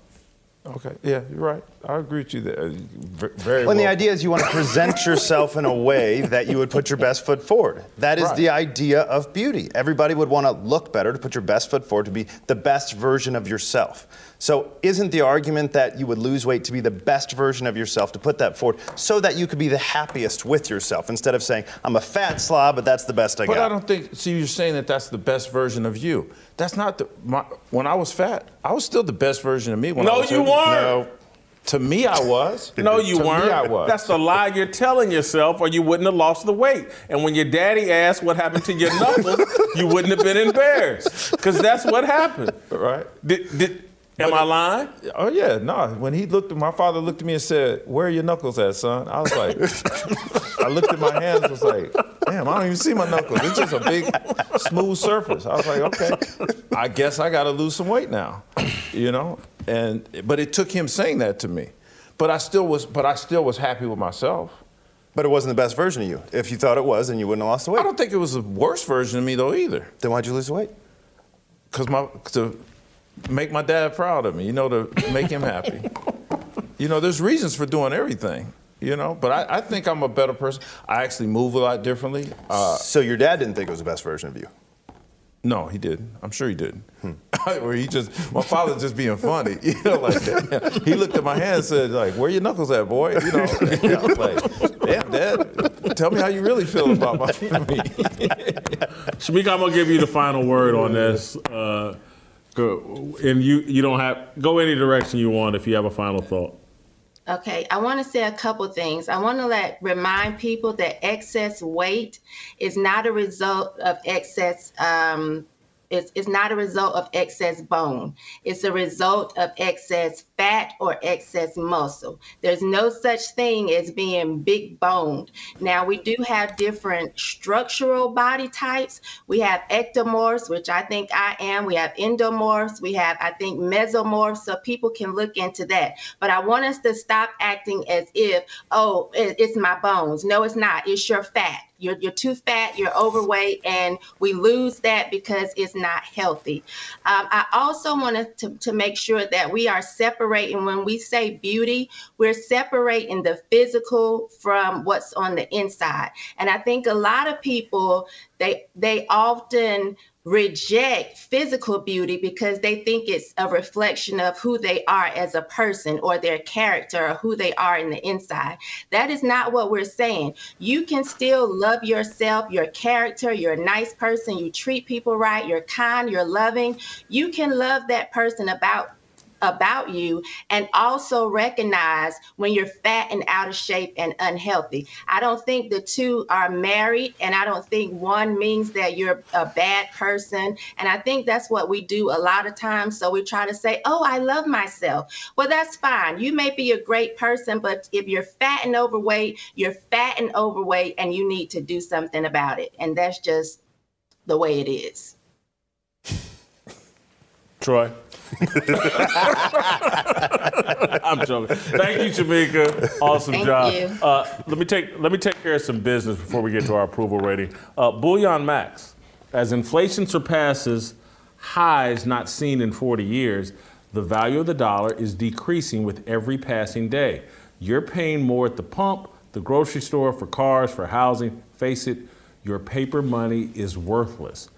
Okay, yeah, you're right. I agree with you there. Uh, v- Very Well, and the idea is you want to present yourself in a way that you would put your best foot forward. That is Right. the idea of beauty. Everybody would want to look better, to put your best foot forward, to be the best version of yourself. So, isn't the argument that you would lose weight to be the best version of yourself, to put that forward, so that you could be the happiest with yourself, instead of saying, I'm a fat slob, but that's the best I But got? But I don't think. See, you're saying that that's the best version of you. That's not the. My, when I was fat, I was still the best version of me. When I No, was you heavy. weren't. No, to me, I was. No, you to weren't. Me, I was. That's the lie you're telling yourself, or you wouldn't have lost the weight. And when your daddy asked what happened to your knuckles, you wouldn't have been embarrassed, because that's what happened. right. Did, did, am I lying? Oh yeah, no. When he looked, at my father looked at me and said, "Where are your knuckles at, son?" I was like, I looked at my hands, I was like, "Damn, I don't even see my knuckles. It's just a big, smooth surface." I was like, "Okay, I guess I got to lose some weight now," you know. And but it took him saying that to me, but I still was, but I still was happy with myself. But it wasn't the best version of you. If you thought it was, then you wouldn't have lost the weight. I don't think it was the worst version of me though either, Then why'd you lose the weight? because my to make my dad proud of me, you know, to make him happy. you know, there's reasons for doing everything, you know, but I, I think I'm a better person. I actually move a lot differently. Uh, so your dad didn't think it was the best version of you. no, he didn't. I'm sure he didn't. or he just, my father just being funny, you know, like he looked at my hand and said, like, where your knuckles at, boy? You know, I was like, damn, dad, tell me how you really feel about my family." Shamika, I'm gonna give you the final word on this. Uh, and you you don't have go any direction you want if you have a final thought. Okay, I want to say a couple things. I want to let remind people that excess weight is not a result of excess um, it's, it's not a result of excess bone. It's a result of excess fat or excess muscle. There's no such thing as being big boned. Now, we do have different structural body types. We have ectomorphs, which I think I am. We have endomorphs. We have, I think, mesomorphs. So people can look into that. But I want us to stop acting as if, oh, it's my bones. No, it's not. It's your fat you're, you're too fat, you're overweight, and we lose that because it's not healthy. Um, I also wanted to, to make sure that we are separating, when we say beauty, we're separating the physical from what's on the inside. And I think a lot of people, they they often reject physical beauty because they think it's a reflection of who they are as a person or their character or who they are in the inside. That is not what we're saying. You can still love yourself, your character, you're a nice person, you treat people right, you're kind, you're loving. You can love that person about about you and also recognize when you're fat and out of shape and unhealthy. I don't think the two are married, and I don't think one means that you're a bad person. And I think that's what we do a lot of times. So we try to say, Oh, I love myself. Well, that's fine. You may be a great person, but if you're fat and overweight, you're fat and overweight, and you need to do something about it. And that's just the way it is. Troy. I'm joking. Thank you, Jamaica. Awesome Thank job. You. Uh, let me take let me take care of some business before we get to our approval rating. Uh, Bullion Max, as inflation surpasses highs not seen in 40 years, the value of the dollar is decreasing with every passing day. You're paying more at the pump, the grocery store, for cars, for housing. Face it, your paper money is worthless.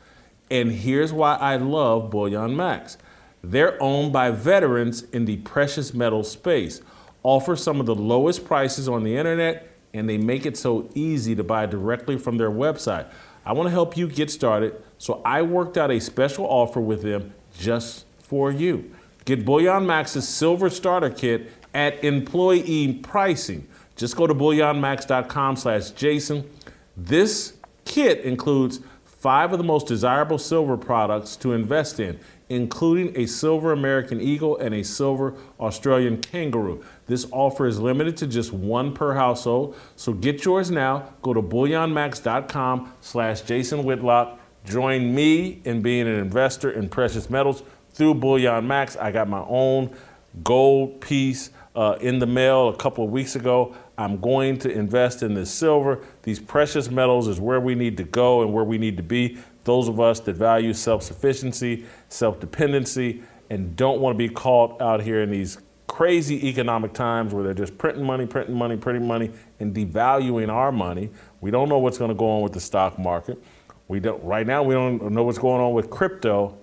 And here's why I love Bullion Max. They're owned by veterans in the precious metal space, offer some of the lowest prices on the internet, and they make it so easy to buy directly from their website. I want to help you get started, so I worked out a special offer with them just for you. Get Bullion Max's Silver Starter Kit at employee pricing. Just go to bullionmax.com slash Jason. This kit includes five of the most desirable silver products to invest in, including a silver American Eagle and a silver Australian Kangaroo. This offer is limited to just one per household, so get yours now. Go to bullionmax.com slash Jason Whitlock. Join me in being an investor in precious metals through Bullion Max. I got my own gold piece uh, in the mail a couple of weeks ago. I'm going to invest in this silver. These precious metals is where we need to go and where we need to be. Those of us that value self sufficiency, self dependency, and don't want to be caught out here in these crazy economic times where they're just printing money, printing money, printing money, and devaluing our money. We don't know what's going to go on with the stock market. We don't right now we don't know what's going on with crypto.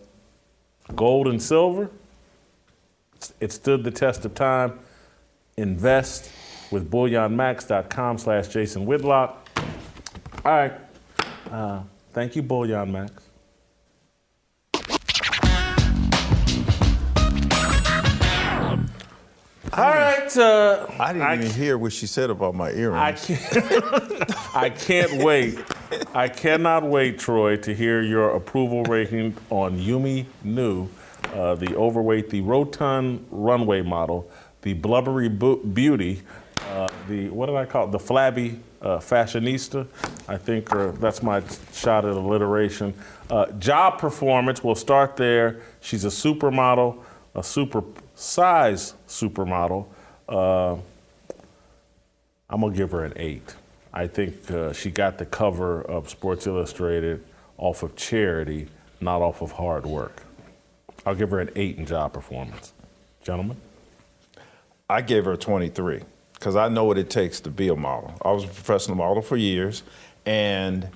Gold and silver, it stood the test of time. Invest with bullionmax.com slash Jason Whitlock. All right. Uh, thank you, Bullion Max. All right. Uh, I didn't even hear what she said about my earrings. I can't, I can't wait. I cannot wait, Troy, to hear your approval rating on Yumi Nu, uh, the overweight, the rotund runway model, the blubbery bu- beauty, uh, the what did I call it? The flabby uh, fashionista. I think uh, that's my shot at alliteration. Uh, job performance. We'll start there. She's a supermodel, a super size supermodel. Uh, I'm gonna give her an eight. I think uh, she got the cover of Sports Illustrated off of charity, not off of hard work. I'll give her an eight in job performance. Gentlemen? I gave her a 23 because I know what it takes to be a model. I was a professional model for years, and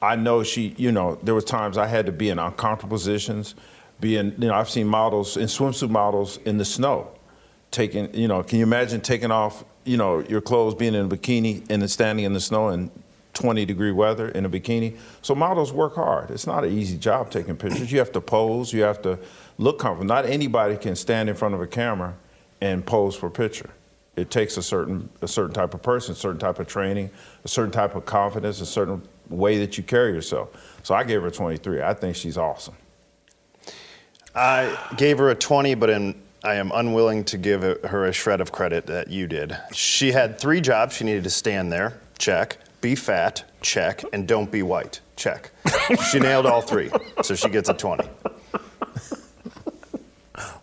I know she, you know, there were times I had to be in uncomfortable positions, being, you know, I've seen models, in swimsuit models in the snow, taking, you know, can you imagine taking off, you know, your clothes, being in a bikini and standing in the snow in 20 degree weather in a bikini? So models work hard. It's not an easy job taking pictures. You have to pose, you have to look comfortable. Not anybody can stand in front of a camera and pose for a picture. It takes a certain a certain type of person, a certain type of training, a certain type of confidence, a certain way that you carry yourself. So I gave her 23. I think she's awesome. I gave her a 20, but in, I am unwilling to give her a shred of credit that you did. She had three jobs. She needed to stand there, check. Be fat, check. And don't be white, check. she nailed all three, so she gets a 20.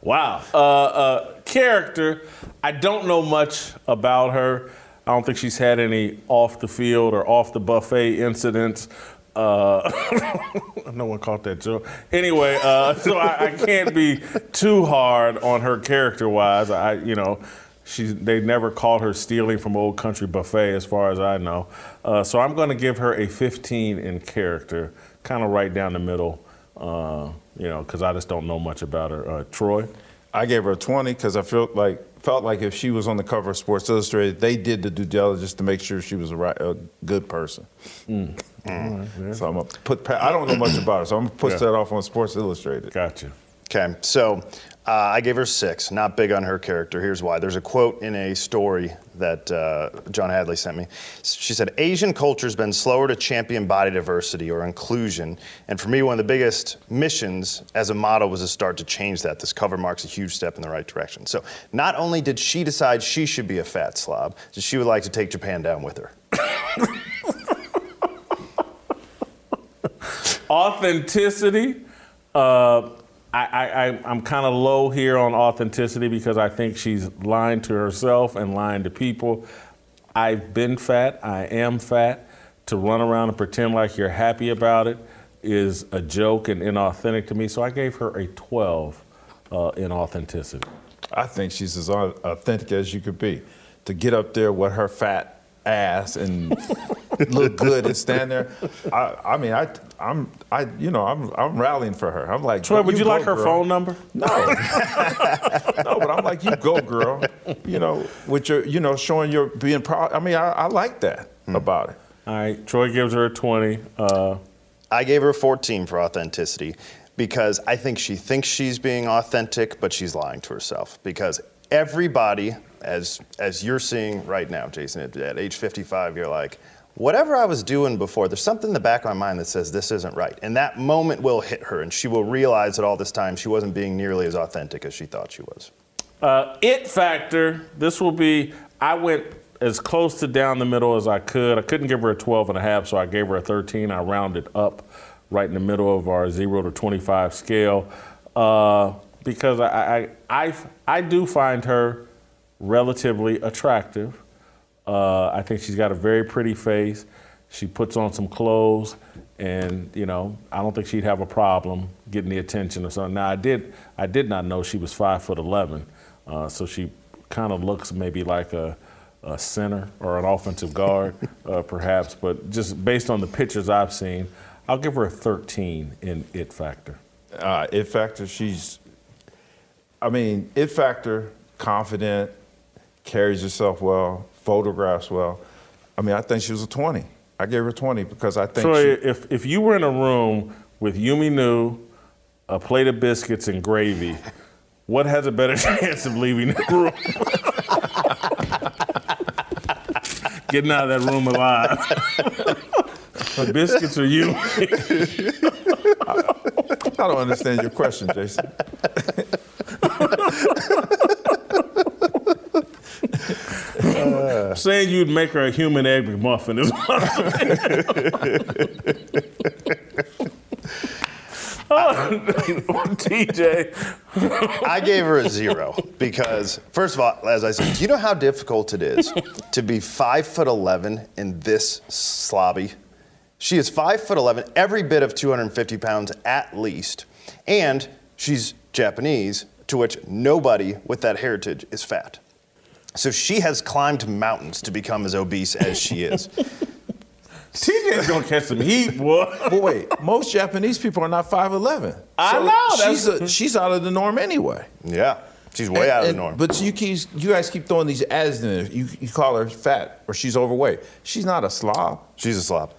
Wow. Uh, uh, character, I don't know much about her. I don't think she's had any off the field or off the buffet incidents. Uh, no one caught that joke. Anyway, uh, so I, I, can't be too hard on her character wise. I, you know, she they never caught her stealing from Old Country Buffet, as far as I know. Uh, so I'm going to give her a 15 in character, kind of right down the middle. Uh, you know, because I just don't know much about her. Uh, Troy. I gave her a 20 because I felt like felt like if she was on the cover of Sports Illustrated, they did the due diligence to make sure she was a, right, a good person. Mm. Mm. yeah. So I'm gonna put. I don't know much about her, so I'm gonna push yeah. that off on Sports Illustrated. Gotcha. Okay, so uh, I gave her six. Not big on her character. Here's why. There's a quote in a story that uh, John Hadley sent me. She said, Asian culture's been slower to champion body diversity or inclusion. And for me, one of the biggest missions as a model was to start to change that. This cover marks a huge step in the right direction. So not only did she decide she should be a fat slob, she would like to take Japan down with her. Authenticity. Uh, I, I, am kind of low here on authenticity because I think she's lying to herself and lying to people. I've been fat, I am fat. To run around and pretend like you're happy about it is a joke and inauthentic to me. So I gave her a 12 uh, in authenticity. I think she's as authentic as you could be. To get up there with her fat ass and look good and stand there. I, I mean, I, I'm, I, you know, I'm, I'm rallying for her. I'm like, Troy, would you, you like her girl. phone number? No, no, but I'm like, you go, girl. You know, with your, you know, showing your being proud. I mean, I, I like that hmm. about it. All right, Troy gives her a 20. Uh, I gave her a 14 for authenticity because I think she thinks she's being authentic, but she's lying to herself because everybody as as you're seeing right now, Jason, at, at age 55, you're like, whatever I was doing before, there's something in the back of my mind that says this isn't right. And that moment will hit her, and she will realize that all this time she wasn't being nearly as authentic as she thought she was. Uh, it factor, this will be, I went as close to down the middle as I could. I couldn't give her a 12 and a half, so I gave her a 13. I rounded up right in the middle of our 0 to 25 scale uh, because I, I, I, I do find her relatively attractive. Uh, I think she's got a very pretty face. She puts on some clothes, and you know, I don't think she'd have a problem getting the attention or something. Now, I did, I did not know she was five foot eleven, uh, so she kind of looks maybe like a, a, center or an offensive guard, uh, perhaps. But just based on the pictures I've seen, I'll give her a 13 in it factor. Uh, it factor, she's, I mean, it factor, confident, carries herself well, photographs well. I mean, I think she was a 20. I gave her 20 because I think. So she, if, if you were in a room with Yumi Nu, a plate of biscuits, and gravy, what has a better chance of leaving the room? Getting out of that room alive. the biscuits or you? I, I don't understand your question, Jason. Saying you'd make her a human egg McMuffin is TJ. I gave her a zero because, first of all, as I said, do you know how difficult it is to be five foot eleven in this slobby? She is five foot eleven, every bit of 250 pounds at least, and she's Japanese, to which nobody with that heritage is fat. So she has climbed mountains to become as obese as she is. TJ's gonna catch some heat, boy. But wait, most Japanese people are not 5'11. I so know. She's, a, she's out of the norm anyway. Yeah. She's way and, out of the norm. But you keep, you guys keep throwing these ads in there. You, you call her fat or she's overweight. She's not a slob. She's a slob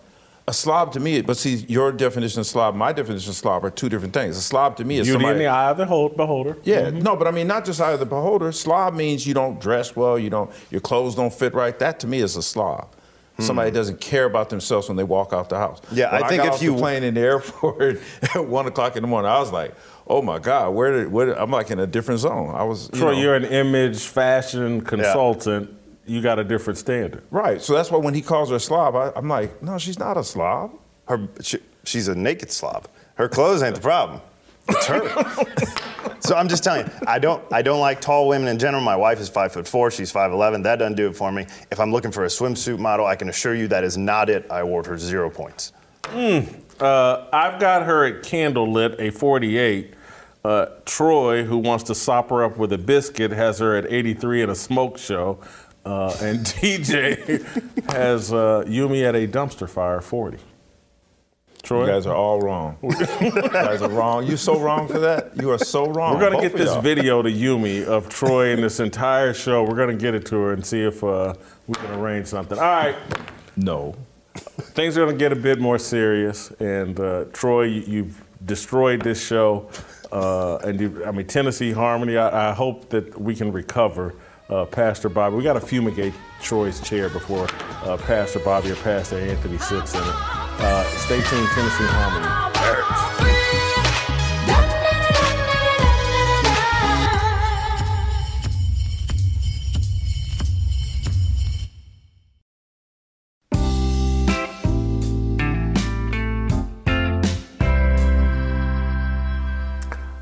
a slob to me, but see, your definition of slob, my definition of slob are two different things. A slob to me is Beauty somebody, in the eye of the beholder. Yeah, mm-hmm. no, but I mean, not just eye of the beholder. Slob means you don't dress well, you don't, your clothes don't fit right. That to me is a slob. Somebody doesn't care about themselves when they walk out the house. Yeah, When I think got if you- plane in the airport at one o'clock in the morning, I was like, "Oh my God, where did? Where did I'm like in a different zone." I was. You Troy, know, you're an image fashion consultant. You got a different standard. right. So that's why when he calls her a slob, I, I'm like, "No, she's not a slob." Her, she, she's a naked slob. Her clothes ain't the problem. It's her. so I'm just telling you, I don't, I don't like tall women in general. My wife is five foot four. She's five eleven. That doesn't do it for me. If I'm looking for a swimsuit model, I can assure you that is not it. I award her zero points. Uh, I've got her at candlelit, a 48. Uh, Troy, who wants to sop her up with a biscuit, has her at 83 in a smoke show. Uh, and TJ has uh, Yumi at a dumpster fire, 40. Troy? You guys are all wrong. you guys are wrong. You're so wrong for that. You are so wrong. We're gonna get this y'all. video to Yumi of Troy in this entire show. We're gonna get it to her and see if uh, we can arrange something. All right, No. things are gonna get a bit more serious. And uh, Troy, you, you've destroyed this show. Uh, and you, I mean Tennessee Harmony. I, I hope that we can recover. Uh, Pastor Bobby, we got to fumigate Troy's chair before uh, Pastor Bobby or Pastor Anthony sits in it. Uh, stay tuned, Tennessee Harmony.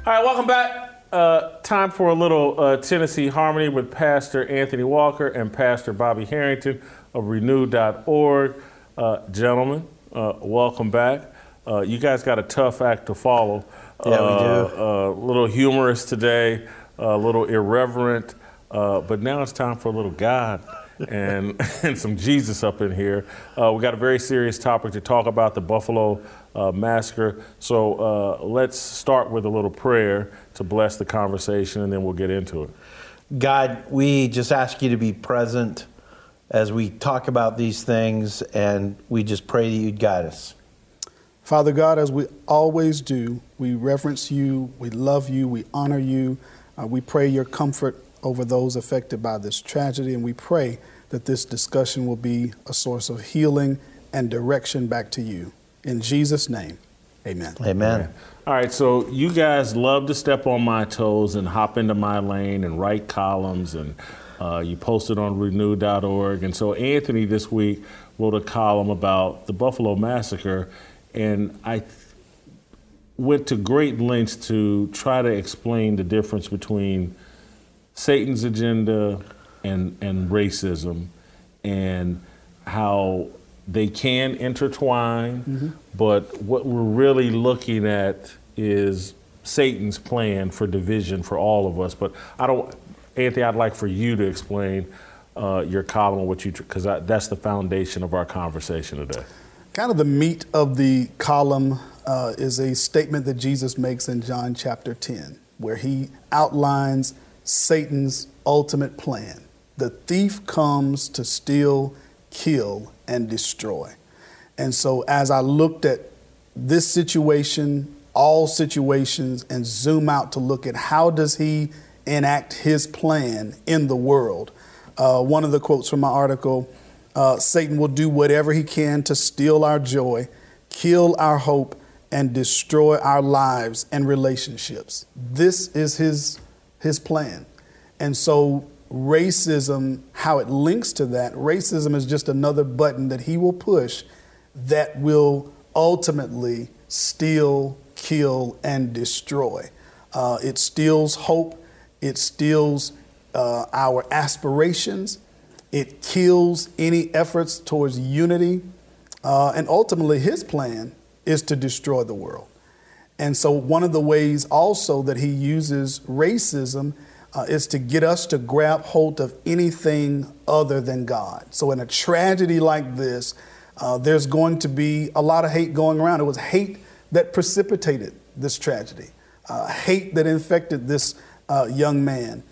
All right, welcome back. Uh, time for a little uh, Tennessee Harmony with Pastor Anthony Walker and Pastor Bobby Harrington of Renew.org. Uh, gentlemen, uh, welcome back. Uh, you guys got a tough act to follow. Yeah, we do. Uh, a little humorous today, a little irreverent, uh, but now it's time for a little God and and some Jesus up in here. Uh, we got a very serious topic to talk about the Buffalo uh, massacre. So uh, let's start with a little prayer to bless the conversation, and then we'll get into it. God, we just ask you to be present as we talk about these things, and we just pray that you'd guide us. Father God, as we always do, we reverence you, we love you, we honor you. Uh, we pray your comfort over those affected by this tragedy, and we pray that this discussion will be a source of healing and direction back to you. In Jesus' name, amen. Amen. All right, so you guys love to step on my toes and hop into my lane and write columns, and uh, you posted on renew.org. And so Anthony this week wrote a column about the Buffalo Massacre, and I went to great lengths to try to explain the difference between Satan's agenda and, and racism and how they can intertwine, but what we're really looking at is Satan's plan for division for all of us. But I don't, Anthony, I'd like for you to explain uh, your column and what you, because that's the foundation of our conversation today. Kind of the meat of the column uh, is a statement that Jesus makes in John chapter 10, where he outlines Satan's ultimate plan. The thief comes to steal, kill, and destroy. And so, as I looked at this situation, all situations, and zoom out to look at how does he enact his plan in the world, uh, one of the quotes from my article uh, Satan will do whatever he can to steal our joy, kill our hope, and destroy our lives and relationships. This is his, his plan. And so, racism, how it links to that, racism is just another button that he will push that will ultimately steal, kill, and destroy. Uh, it steals hope, it steals uh, our aspirations, it kills any efforts towards unity, uh, and ultimately, his plan is to destroy the world. And so, one of the ways also that he uses racism uh, is to get us to grab hold of anything other than God. So, in a tragedy like this, uh, there's going to be a lot of hate going around. It was hate that precipitated this tragedy, uh, hate that infected this uh, young man.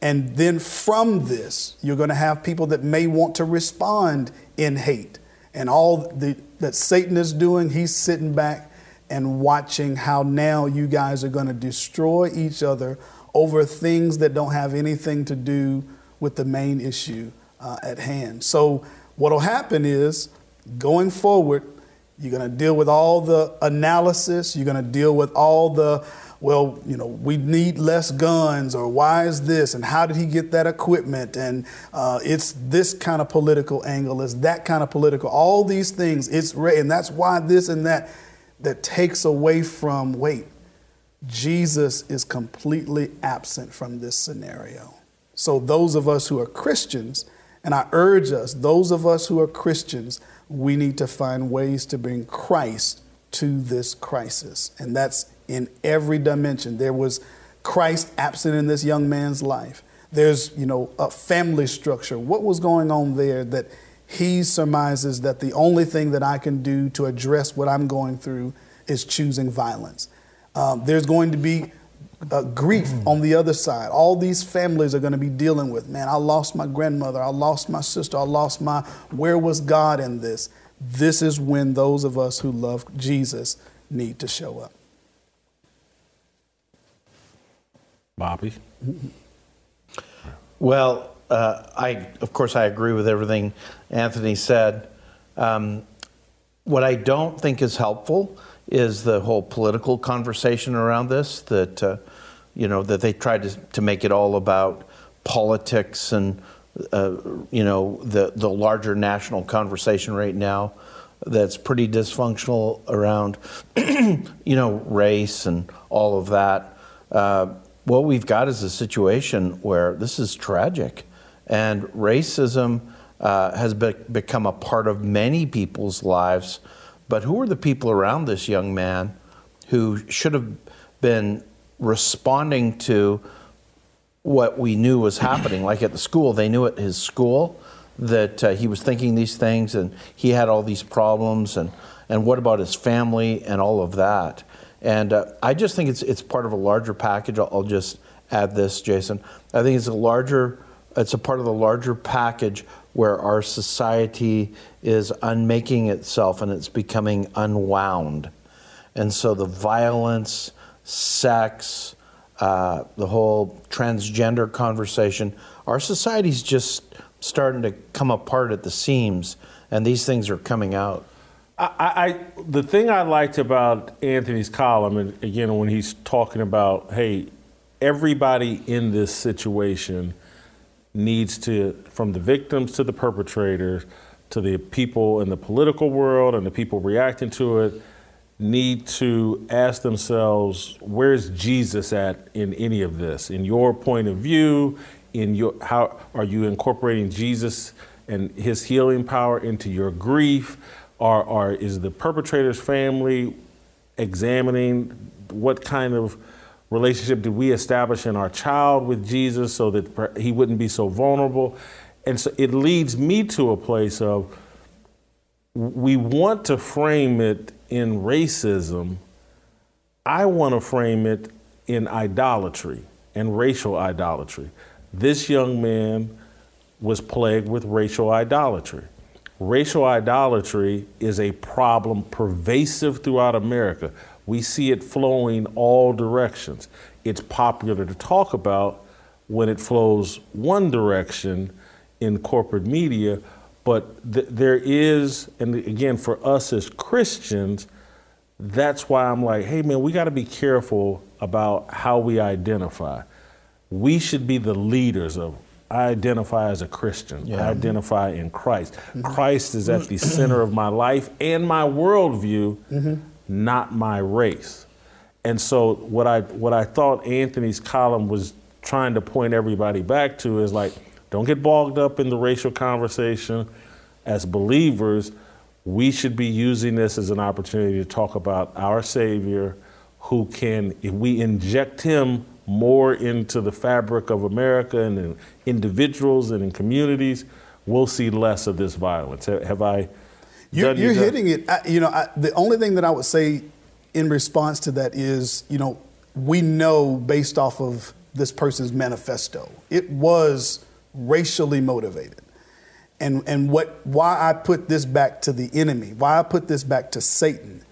And then from this, you're going to have people that may want to respond in hate. And all the, that Satan is doing, he's sitting back and watching how now you guys are going to destroy each other over things that don't have anything to do with the main issue uh, at hand. So what'll happen is going forward, you're going to deal with all the analysis, you're going to deal with all the well, you know, we need less guns, or why is this, and how did he get that equipment, and uh, it's this kind of political angle, it's that kind of political, all these things, it's and that's why this and that, that takes away from wait, Jesus is completely absent from this scenario. So those of us who are Christians, and I urge us, those of us who are Christians, we need to find ways to bring Christ to this crisis, and that's in every dimension. There was Christ absent in this young man's life. There's, you know, a family structure. What was going on there that he surmises that the only thing that I can do to address what I'm going through is choosing violence. Um, there's going to be uh, grief on the other side. All these families are going to be dealing with, man, I lost my grandmother, I lost my sister, I lost my, where was God in this? This is when those of us who love Jesus need to show up. Bobby? Well, uh, I of course I agree with everything Anthony said. Um, what I don't think is helpful is the whole political conversation around this. That uh, you know that they tried to, to make it all about politics and uh, you know the the larger national conversation right now that's pretty dysfunctional around you know race and all of that. Uh, what we've got is a situation where this is tragic, and racism uh, has be- become a part of many people's lives. But who are the people around this young man who should have been responding to what we knew was happening? Like at the school, they knew at his school that uh, he was thinking these things and he had all these problems, and, and what about his family and all of that? And uh, I just think it's it's part of a larger package. I'll, I'll, just add this, Jason. I think it's a larger, it's a part of the larger package where our society is unmaking itself and it's becoming unwound. And so the violence, sex, uh, the whole transgender conversation, our society's just starting to come apart at the seams, and these things are coming out. I, I, the thing I liked about Anthony's column, and again, when he's talking about, hey, everybody in this situation needs to, from the victims to the perpetrators, to the people in the political world and the people reacting to it, need to ask themselves, where's Jesus at in any of this? In your point of view, in your how are you incorporating Jesus and his healing power into your grief? Are, are, is the perpetrator's family examining what kind of relationship did we establish in our child with Jesus so that he wouldn't be so vulnerable? And so it leads me to a place of we want to frame it in racism. I want to frame it in idolatry and racial idolatry. This young man was plagued with racial idolatry. Racial idolatry is a problem pervasive throughout America. We see it flowing all directions. It's popular to talk about when it flows one direction in corporate media, but th- there is, and again, for us as Christians, that's why I'm like, hey man, we got to be careful about how we identify. We should be the leaders of I identify as a Christian. Yeah. I identify in Christ. Mm-hmm. Christ is at the center of my life and my worldview, mm-hmm. Not my race. And so what I what I thought Anthony's column was trying to point everybody back to is like, don't get bogged up in the racial conversation. As believers, we should be using this as an opportunity to talk about our Savior, who can, if we inject him more into the fabric of America and in individuals and in communities, we'll see less of this violence. Have I? You're, you're hitting it. I, you know, I, the only thing that I would say in response to that is, you know, we know based off of this person's manifesto, it was racially motivated. And, and what, why I put this back to the enemy, why I put this back to Satan,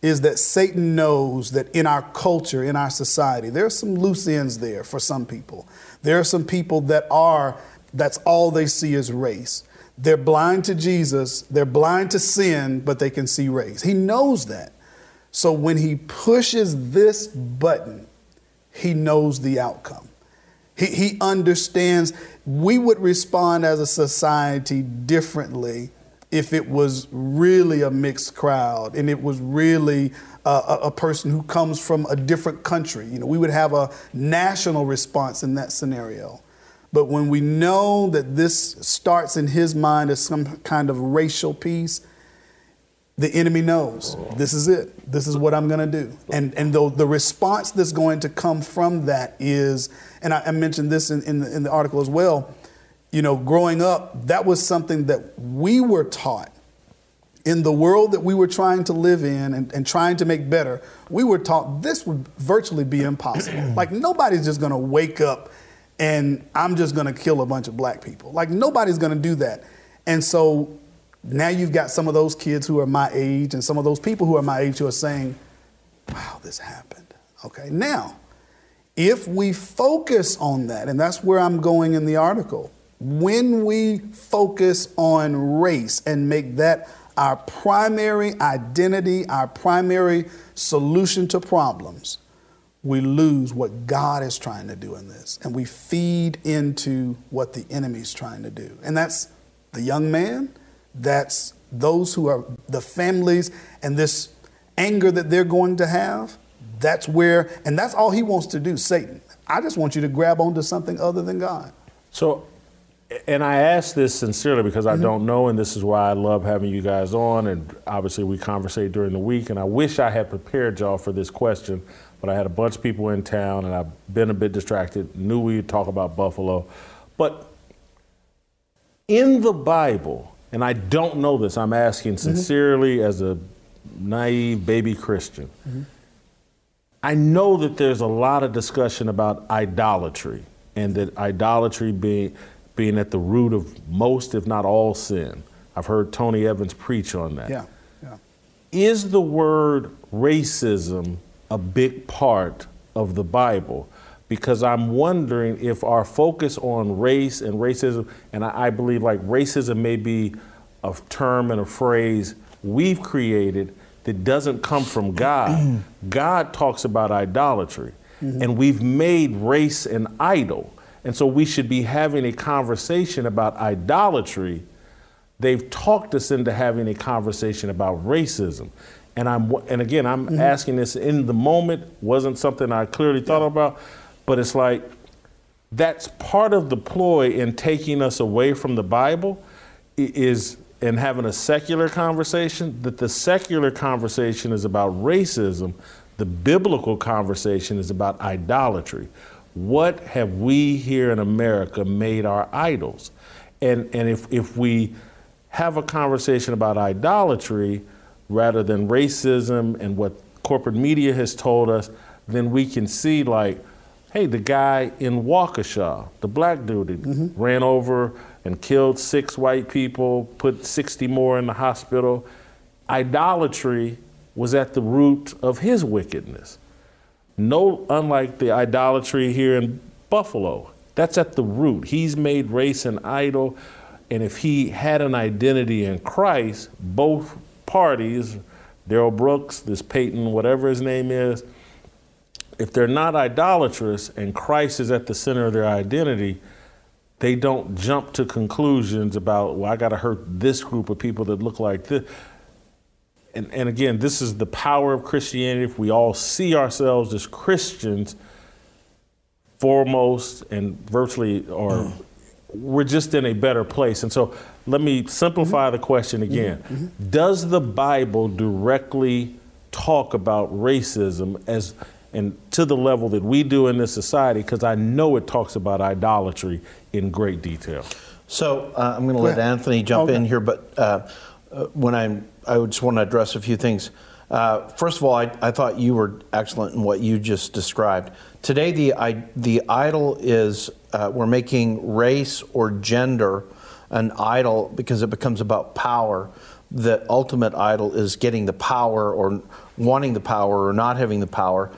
is that Satan knows that in our culture, in our society, there are some loose ends there for some people. There are some people that are, that's all they see is race. They're blind to Jesus, they're blind to sin, but they can see race. He knows that. So when he pushes this button, he knows the outcome. He, he understands we would respond as a society differently if it was really a mixed crowd and it was really a, a, person who comes from a different country. You know, we would have a national response in that scenario. But when we know that this starts in his mind as some kind of racial piece, the enemy knows this is it. This is what I'm going to do. And and the, the response that's going to come from that is, and I, I mentioned this in, in the, in the article as well. You know, growing up, that was something that we were taught in the world that we were trying to live in and, and trying to make better. We were taught this would virtually be impossible. like nobody's just going to wake up and I'm just to kill a bunch of black people. Like nobody's to do that. And so now you've got some of those kids who are my age and some of those people who are my age who are saying, wow, this happened. Okay, now, if we focus on that, and that's where I'm going in the article, when we focus on race and make that our primary identity, our primary solution to problems, we lose what God is trying to do in this. And we feed into what the enemy's trying to do. And that's the young man, that's those who are the families and this anger that they're going to have. That's where, and that's all he wants to do, Satan. I just want you to grab onto something other than God. So, and I ask this sincerely because I mm-hmm. don't know, and this is why I love having you guys on. And obviously, we conversate during the week, and I wish I had prepared y'all for this question, but I had a bunch of people in town, and I've been a bit distracted. Knew we'd talk about Buffalo, but in the Bible, and I don't know this, I'm asking mm-hmm. sincerely mm-hmm. as a naive baby Christian. Mm-hmm. I know that there's a lot of discussion about idolatry and that idolatry being, being at the root of most, if not all, sin. I've heard Tony Evans preach on that. Yeah, yeah. Is the word racism a big part of the Bible? because I'm wondering if our focus on race and racism, and I, I believe like racism may be a term and a phrase we've created that doesn't come from God. God talks about idolatry, mm-hmm. and we've made race an idol. And so we should be having a conversation about idolatry. They've talked us into having a conversation about racism. And I'm and again I'm mm-hmm. asking this in the moment, wasn't something I clearly thought about. But it's like that's part of the ploy in taking us away from the Bible is in having a secular conversation that the secular conversation is about racism, the biblical conversation is about idolatry. What have we here in America made our idols? And, and if, if we have a conversation about idolatry rather than racism and what corporate media has told us, then we can see like, hey, the guy in Waukesha, the black dude, mm-hmm. ran over and killed six white people, put 60 more in the hospital. Idolatry was at the root of his wickedness. No, unlike the idolatry here in Buffalo, that's at the root. He's made race an idol, and if he had an identity in Christ, both parties, Darrell Brooks, this Payton, whatever his name is, if they're not idolatrous and Christ is at the center of their identity, they don't jump to conclusions about, well, I got to hurt this group of people that look like this. And, and again, this is the power of Christianity. If we all see ourselves as Christians, foremost and virtually, or mm. We're just in a better place. And so let me simplify mm-hmm. the question again. Mm-hmm. mm-hmm. Does the Bible directly talk about racism as and to the level that we do in this society, because I know it talks about idolatry in great detail. So uh, I'm going to let Anthony jump okay. in here, but uh, uh, when I'm, I just want to address a few things. Uh, first of all, I, I, thought you were excellent in what you just described. Today, the I, the idol is uh, we're making race or gender an idol because it becomes about power. The ultimate idol is getting the power or wanting the power or not having the power.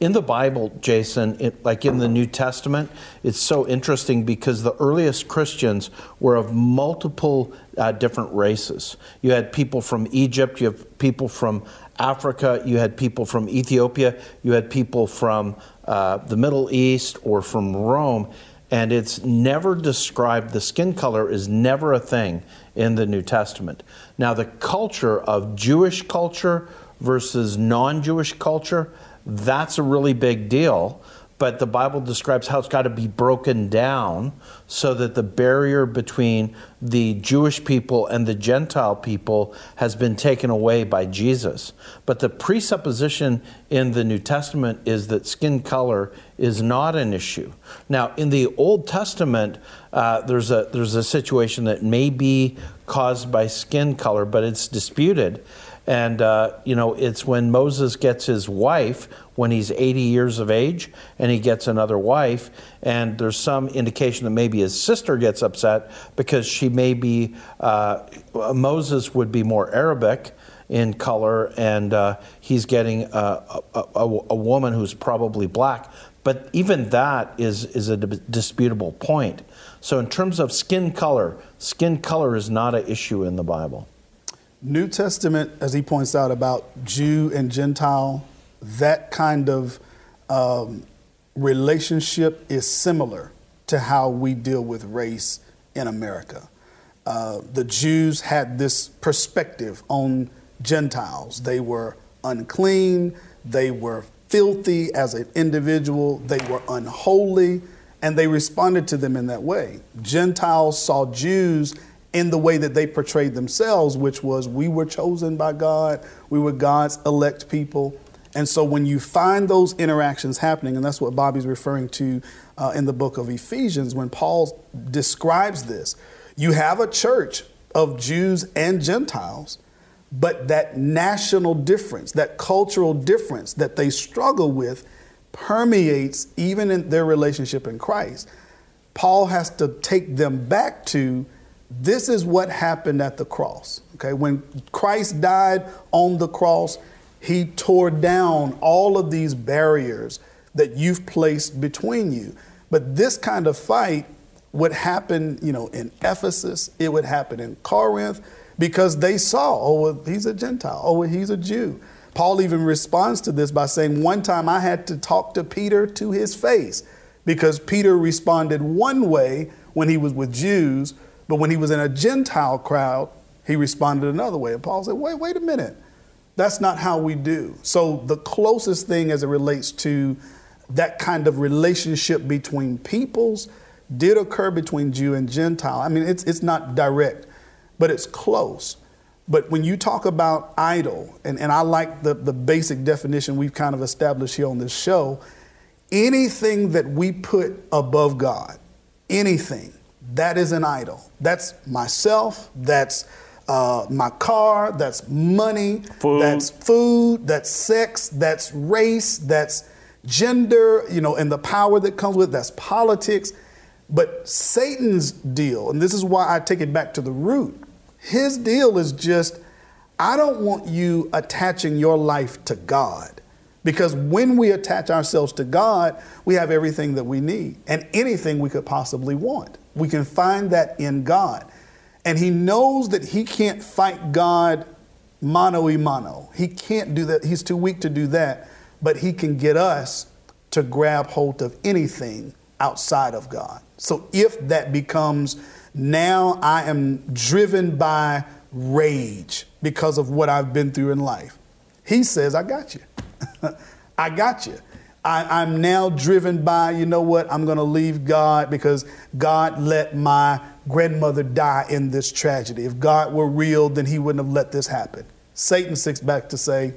in the Bible, Jason, it, like in the New Testament, it's so interesting because the earliest Christians were of multiple uh, different races. You had people from Egypt, you have people from Africa, you had people from Ethiopia, you had people from uh, the Middle East or from Rome, and it's never described, the skin color is never a thing in the New Testament. Now, the culture of Jewish culture versus non Jewish culture, that's a really big deal. But the Bible describes how it's got to be broken down so that the barrier between the Jewish people and the Gentile people has been taken away by Jesus. But the presupposition in the New Testament is that skin color is not an issue. Now, in the Old Testament, uh, there's, a, there's a situation that may be caused by skin color, but it's disputed. And, uh, you know, it's when Moses gets his wife when he's 80 years of age and he gets another wife. And there's some indication that maybe his sister gets upset because she may be, uh, Moses would be more Arabic in color and uh, he's getting a, a, a, a woman who's probably black. But even that is, is a disputable point. So, in terms of skin color, skin color is not an issue in the Bible. New Testament, as he points out about Jew and Gentile, that kind of um, relationship is similar to how we deal with race in America. Uh, the Jews had this perspective on Gentiles. They were unclean, they were filthy as an individual, they were unholy, and they responded to them in that way. Gentiles saw Jews in the way that they portrayed themselves, which was we were chosen by God, we were God's elect people. And so when you find those interactions happening, and that's what Bobby's referring to uh, in the book of Ephesians, when Paul describes this, you have a church of Jews and Gentiles, but that national difference, that cultural difference that they struggle with, permeates even in their relationship in Christ. Paul has to take them back to this is what happened at the cross. Okay, when Christ died on the cross, he tore down all of these barriers that you've placed between you. But this kind of fight would happen, you know, in Ephesus, it would happen in Corinth because they saw, oh, well, he's a Gentile, oh, well, he's a Jew. Paul even responds to this by saying, One time I had to talk to Peter to his face because Peter responded one way when he was with Jews, but when he was in a Gentile crowd, he responded another way. And Paul said, wait, wait a minute. That's not how we do. So the closest thing as it relates to that kind of relationship between peoples did occur between Jew and Gentile. I mean, it's, it's not direct, but it's close. But when you talk about idol, and, and I like the, the basic definition we've kind of established here on this show, anything that we put above God, anything, that is an idol. That's myself, that's uh, my car, that's money, food. that's food, that's sex, that's race, that's gender, you know, and the power that comes with it, that's politics. But Satan's deal, and this is why I take it back to the root, his deal is just, I don't want you attaching your life to God. Because when we attach ourselves to God, we have everything that we need and anything we could possibly want. We can find that in God. And he knows that he can't fight God mano y mano. He can't do that. He's too weak to do that. But he can get us to grab hold of anything outside of God. So if that becomes now I am driven by rage because of what I've been through in life, he says, I got you. I got you. I, am now driven by, you know what, I'm going to leave God because God let my grandmother die in this tragedy. If God were real, then he wouldn't have let this happen. Satan sits back to say,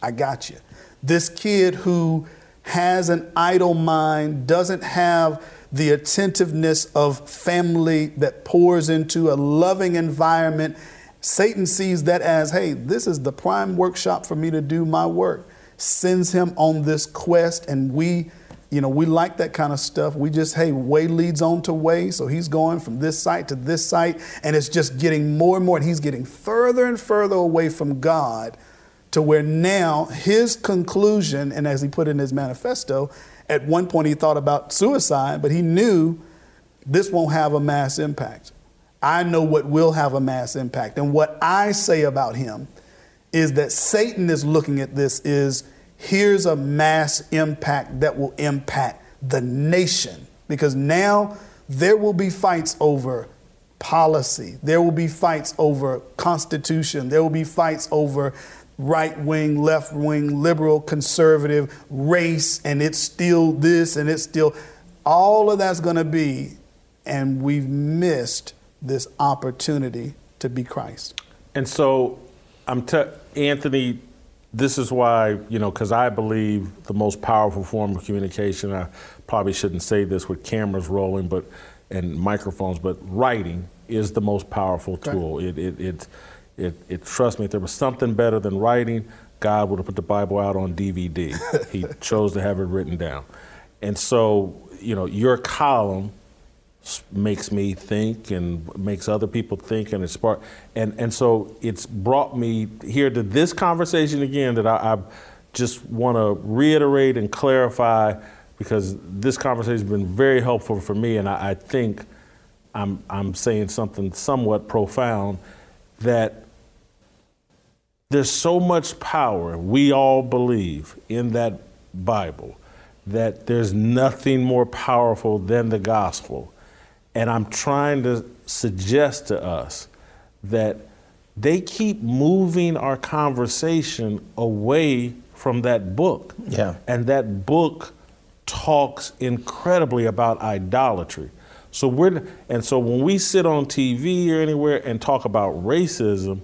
I got you. This kid who has an idle mind, doesn't have the attentiveness of family that pours into a loving environment. Satan sees that as, hey, this is the prime workshop for me to do my work sends him on this quest, and we, you know, we like that kind of stuff. We just, hey, way leads on to way. So he's going from this site to this site, and it's just getting more and more, and he's getting further and further away from God to where now his conclusion, and as he put in his manifesto, at one point he thought about suicide, but he knew this won't have a mass impact. I know what will have a mass impact. And what I say about him is that Satan is looking at this is here's a mass impact that will impact the nation. Because now there will be fights over policy, there will be fights over constitution, there will be fights over right wing, left wing, liberal, conservative, race, and it's still this and it's still all of that's going to be, and we've missed this opportunity to be Christ. And so, I'm te- Anthony. This is why you know, because I believe the most powerful form of communication. I probably shouldn't say this with cameras rolling, but and microphones, but writing is the most powerful tool. It, it, it, it, it, trust me, if there was something better than writing, God would have put the Bible out on DVD. he chose to have it written down. And so, you know, your column makes me think and makes other people think and it's spark and and so it's brought me here to this conversation again that I, I just want to reiterate and clarify because this conversation has been very helpful for me and I, I think I'm I'm saying something somewhat profound that there's so much power we all believe in that Bible that there's nothing more powerful than the gospel and I'm trying to suggest to us that they keep moving our conversation away from that book. Yeah. And that book talks incredibly about idolatry. So we're and so when we sit on TV or anywhere and talk about racism,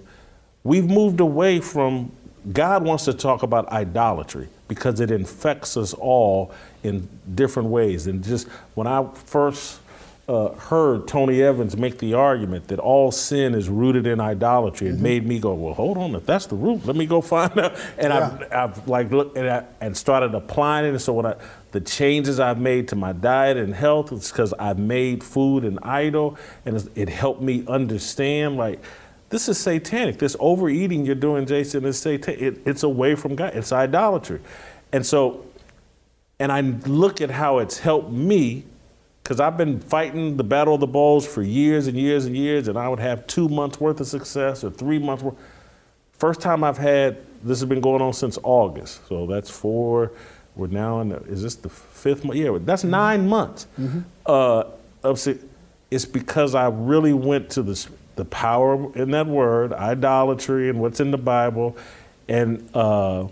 we've moved away from God wants to talk about idolatry because it infects us all in different ways. And just when I first uh, heard Tony Evans make the argument that all sin is rooted in idolatry, it mm-hmm. made me go, well, hold on, if that's the root, let me go find out. And yeah. I've, I've, like looked and, I, and started applying it. And so when I, the changes I've made to my diet and health, it's because I've made food an idol, and it helped me understand like. This is satanic. This overeating you're doing, Jason, is satanic. It, it's away from God. It's idolatry. And so, and I look at how it's helped me because I've been fighting the battle of the balls for years and years and years, and I would have two months worth of success or three months worth. First time I've had this has been going on since August, so that's four. We're now in. The, is this the fifth month? Yeah, that's nine months. Mm-hmm. Uh, of it's because I really went to the the power in that word, idolatry, and what's in the Bible, and uh,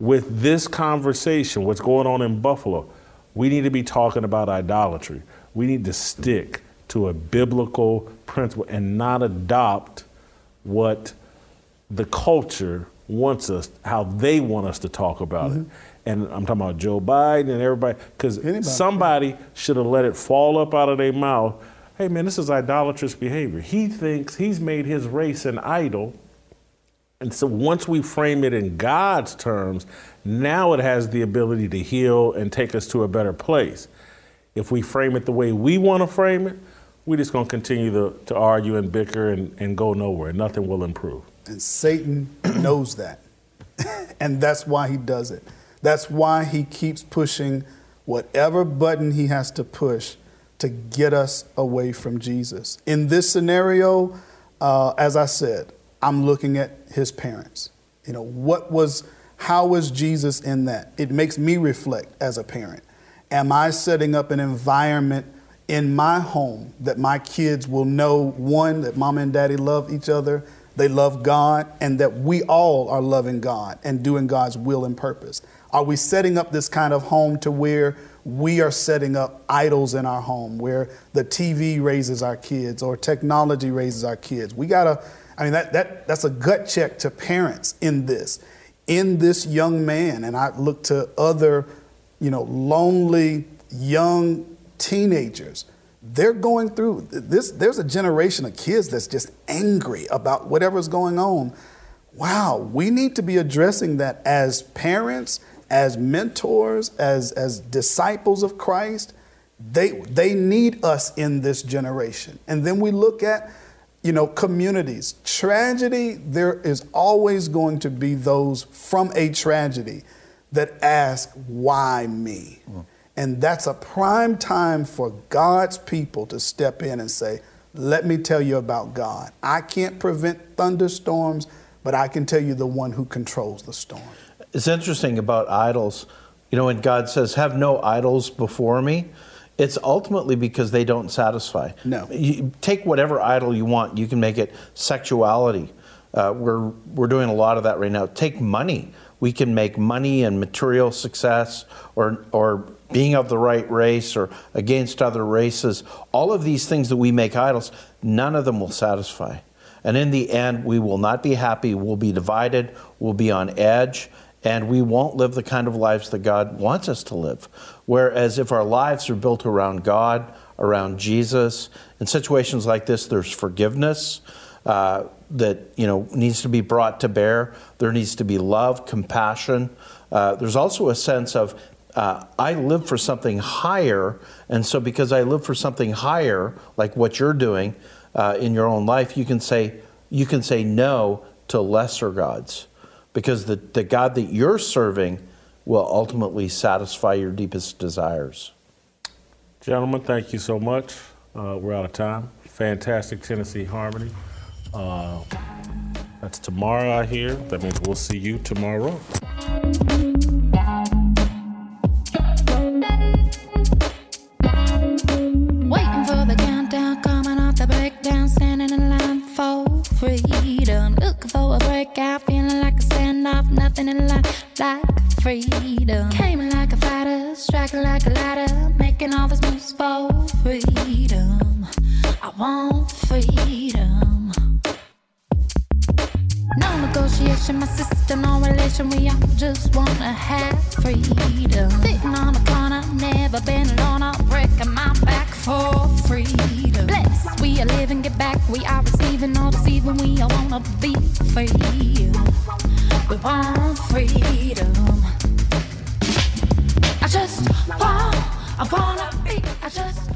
with this conversation, what's going on in Buffalo we need to be talking about idolatry. We need to stick to a biblical principle and not adopt what the culture wants us, how they want us to talk about mm-hmm. it. And I'm talking about Joe Biden and everybody, because somebody should have let it fall up out of their mouth. Hey, man, this is idolatrous behavior. He thinks he's made his race an idol. And so once we frame it in God's terms, now it has the ability to heal and take us to a better place. If we frame it the way we want to frame it, we're just going to continue to, argue and bicker and, and go nowhere. Nothing will improve. And Satan knows that. and that's why he does it. That's why he keeps pushing whatever button he has to push to get us away from Jesus. In this scenario, uh, as I said, I'm looking at his parents. You know, what was how was Jesus in that? It makes me reflect as a parent. Am I setting up an environment in my home that my kids will know one, that mom and daddy love each other, they love God, and that we all are loving God and doing God's will and purpose? Are we setting up this kind of home to where we are setting up idols in our home, where the TV raises our kids or technology raises our kids? We gotta, I mean, that, that, that's a gut check to parents in this in this young man, and I look to other, you know, lonely young teenagers. They're going through this. There's a generation of kids that's just angry about whatever's going on. Wow, we need to be addressing that as parents, as mentors, as, as disciples of Christ. They, they need us in this generation. And then we look at you know, communities. Tragedy, there is always going to be those from a tragedy that ask, why me? Mm. And that's a prime time for God's people to step in and say, let me tell you about God. I can't prevent thunderstorms, but I can tell you the one who controls the storm. It's interesting about idols. You know, when God says, have no idols before me, it's ultimately because they don't satisfy. No. You take whatever idol you want. You can make it sexuality. Uh, we're we're doing a lot of that right now. Take money. We can make money and material success, or or being of the right race, or against other races. All of these things that we make idols, none of them will satisfy. And in the end, we will not be happy. We'll be divided. We'll be on edge and we won't live the kind of lives that God wants us to live. Whereas if our lives are built around God, around Jesus, in situations like this, there's forgiveness uh, that you know needs to be brought to bear. There needs to be love, compassion. Uh, there's also a sense of uh, I live for something higher, and so because I live for something higher, like what you're doing uh, in your own life, you can say you can say no to lesser gods because the, the God that you're serving will ultimately satisfy your deepest desires. Gentlemen, thank you so much. Uh, we're out of time. Fantastic Tennessee Harmony. Uh, that's tomorrow, I hear. That means we'll see you tomorrow. Nothing in life like freedom. Came like a fighter, striking like a ladder, making all these moves for freedom. I want freedom. No negotiation, my sister, no relation. We all just wanna have freedom. Sitting on a never been alone. I'm breaking my back for freedom. Blessed, we are living, get back. We are receiving, all deceiving. We all wanna be free. We want freedom. I just want, I wanna be.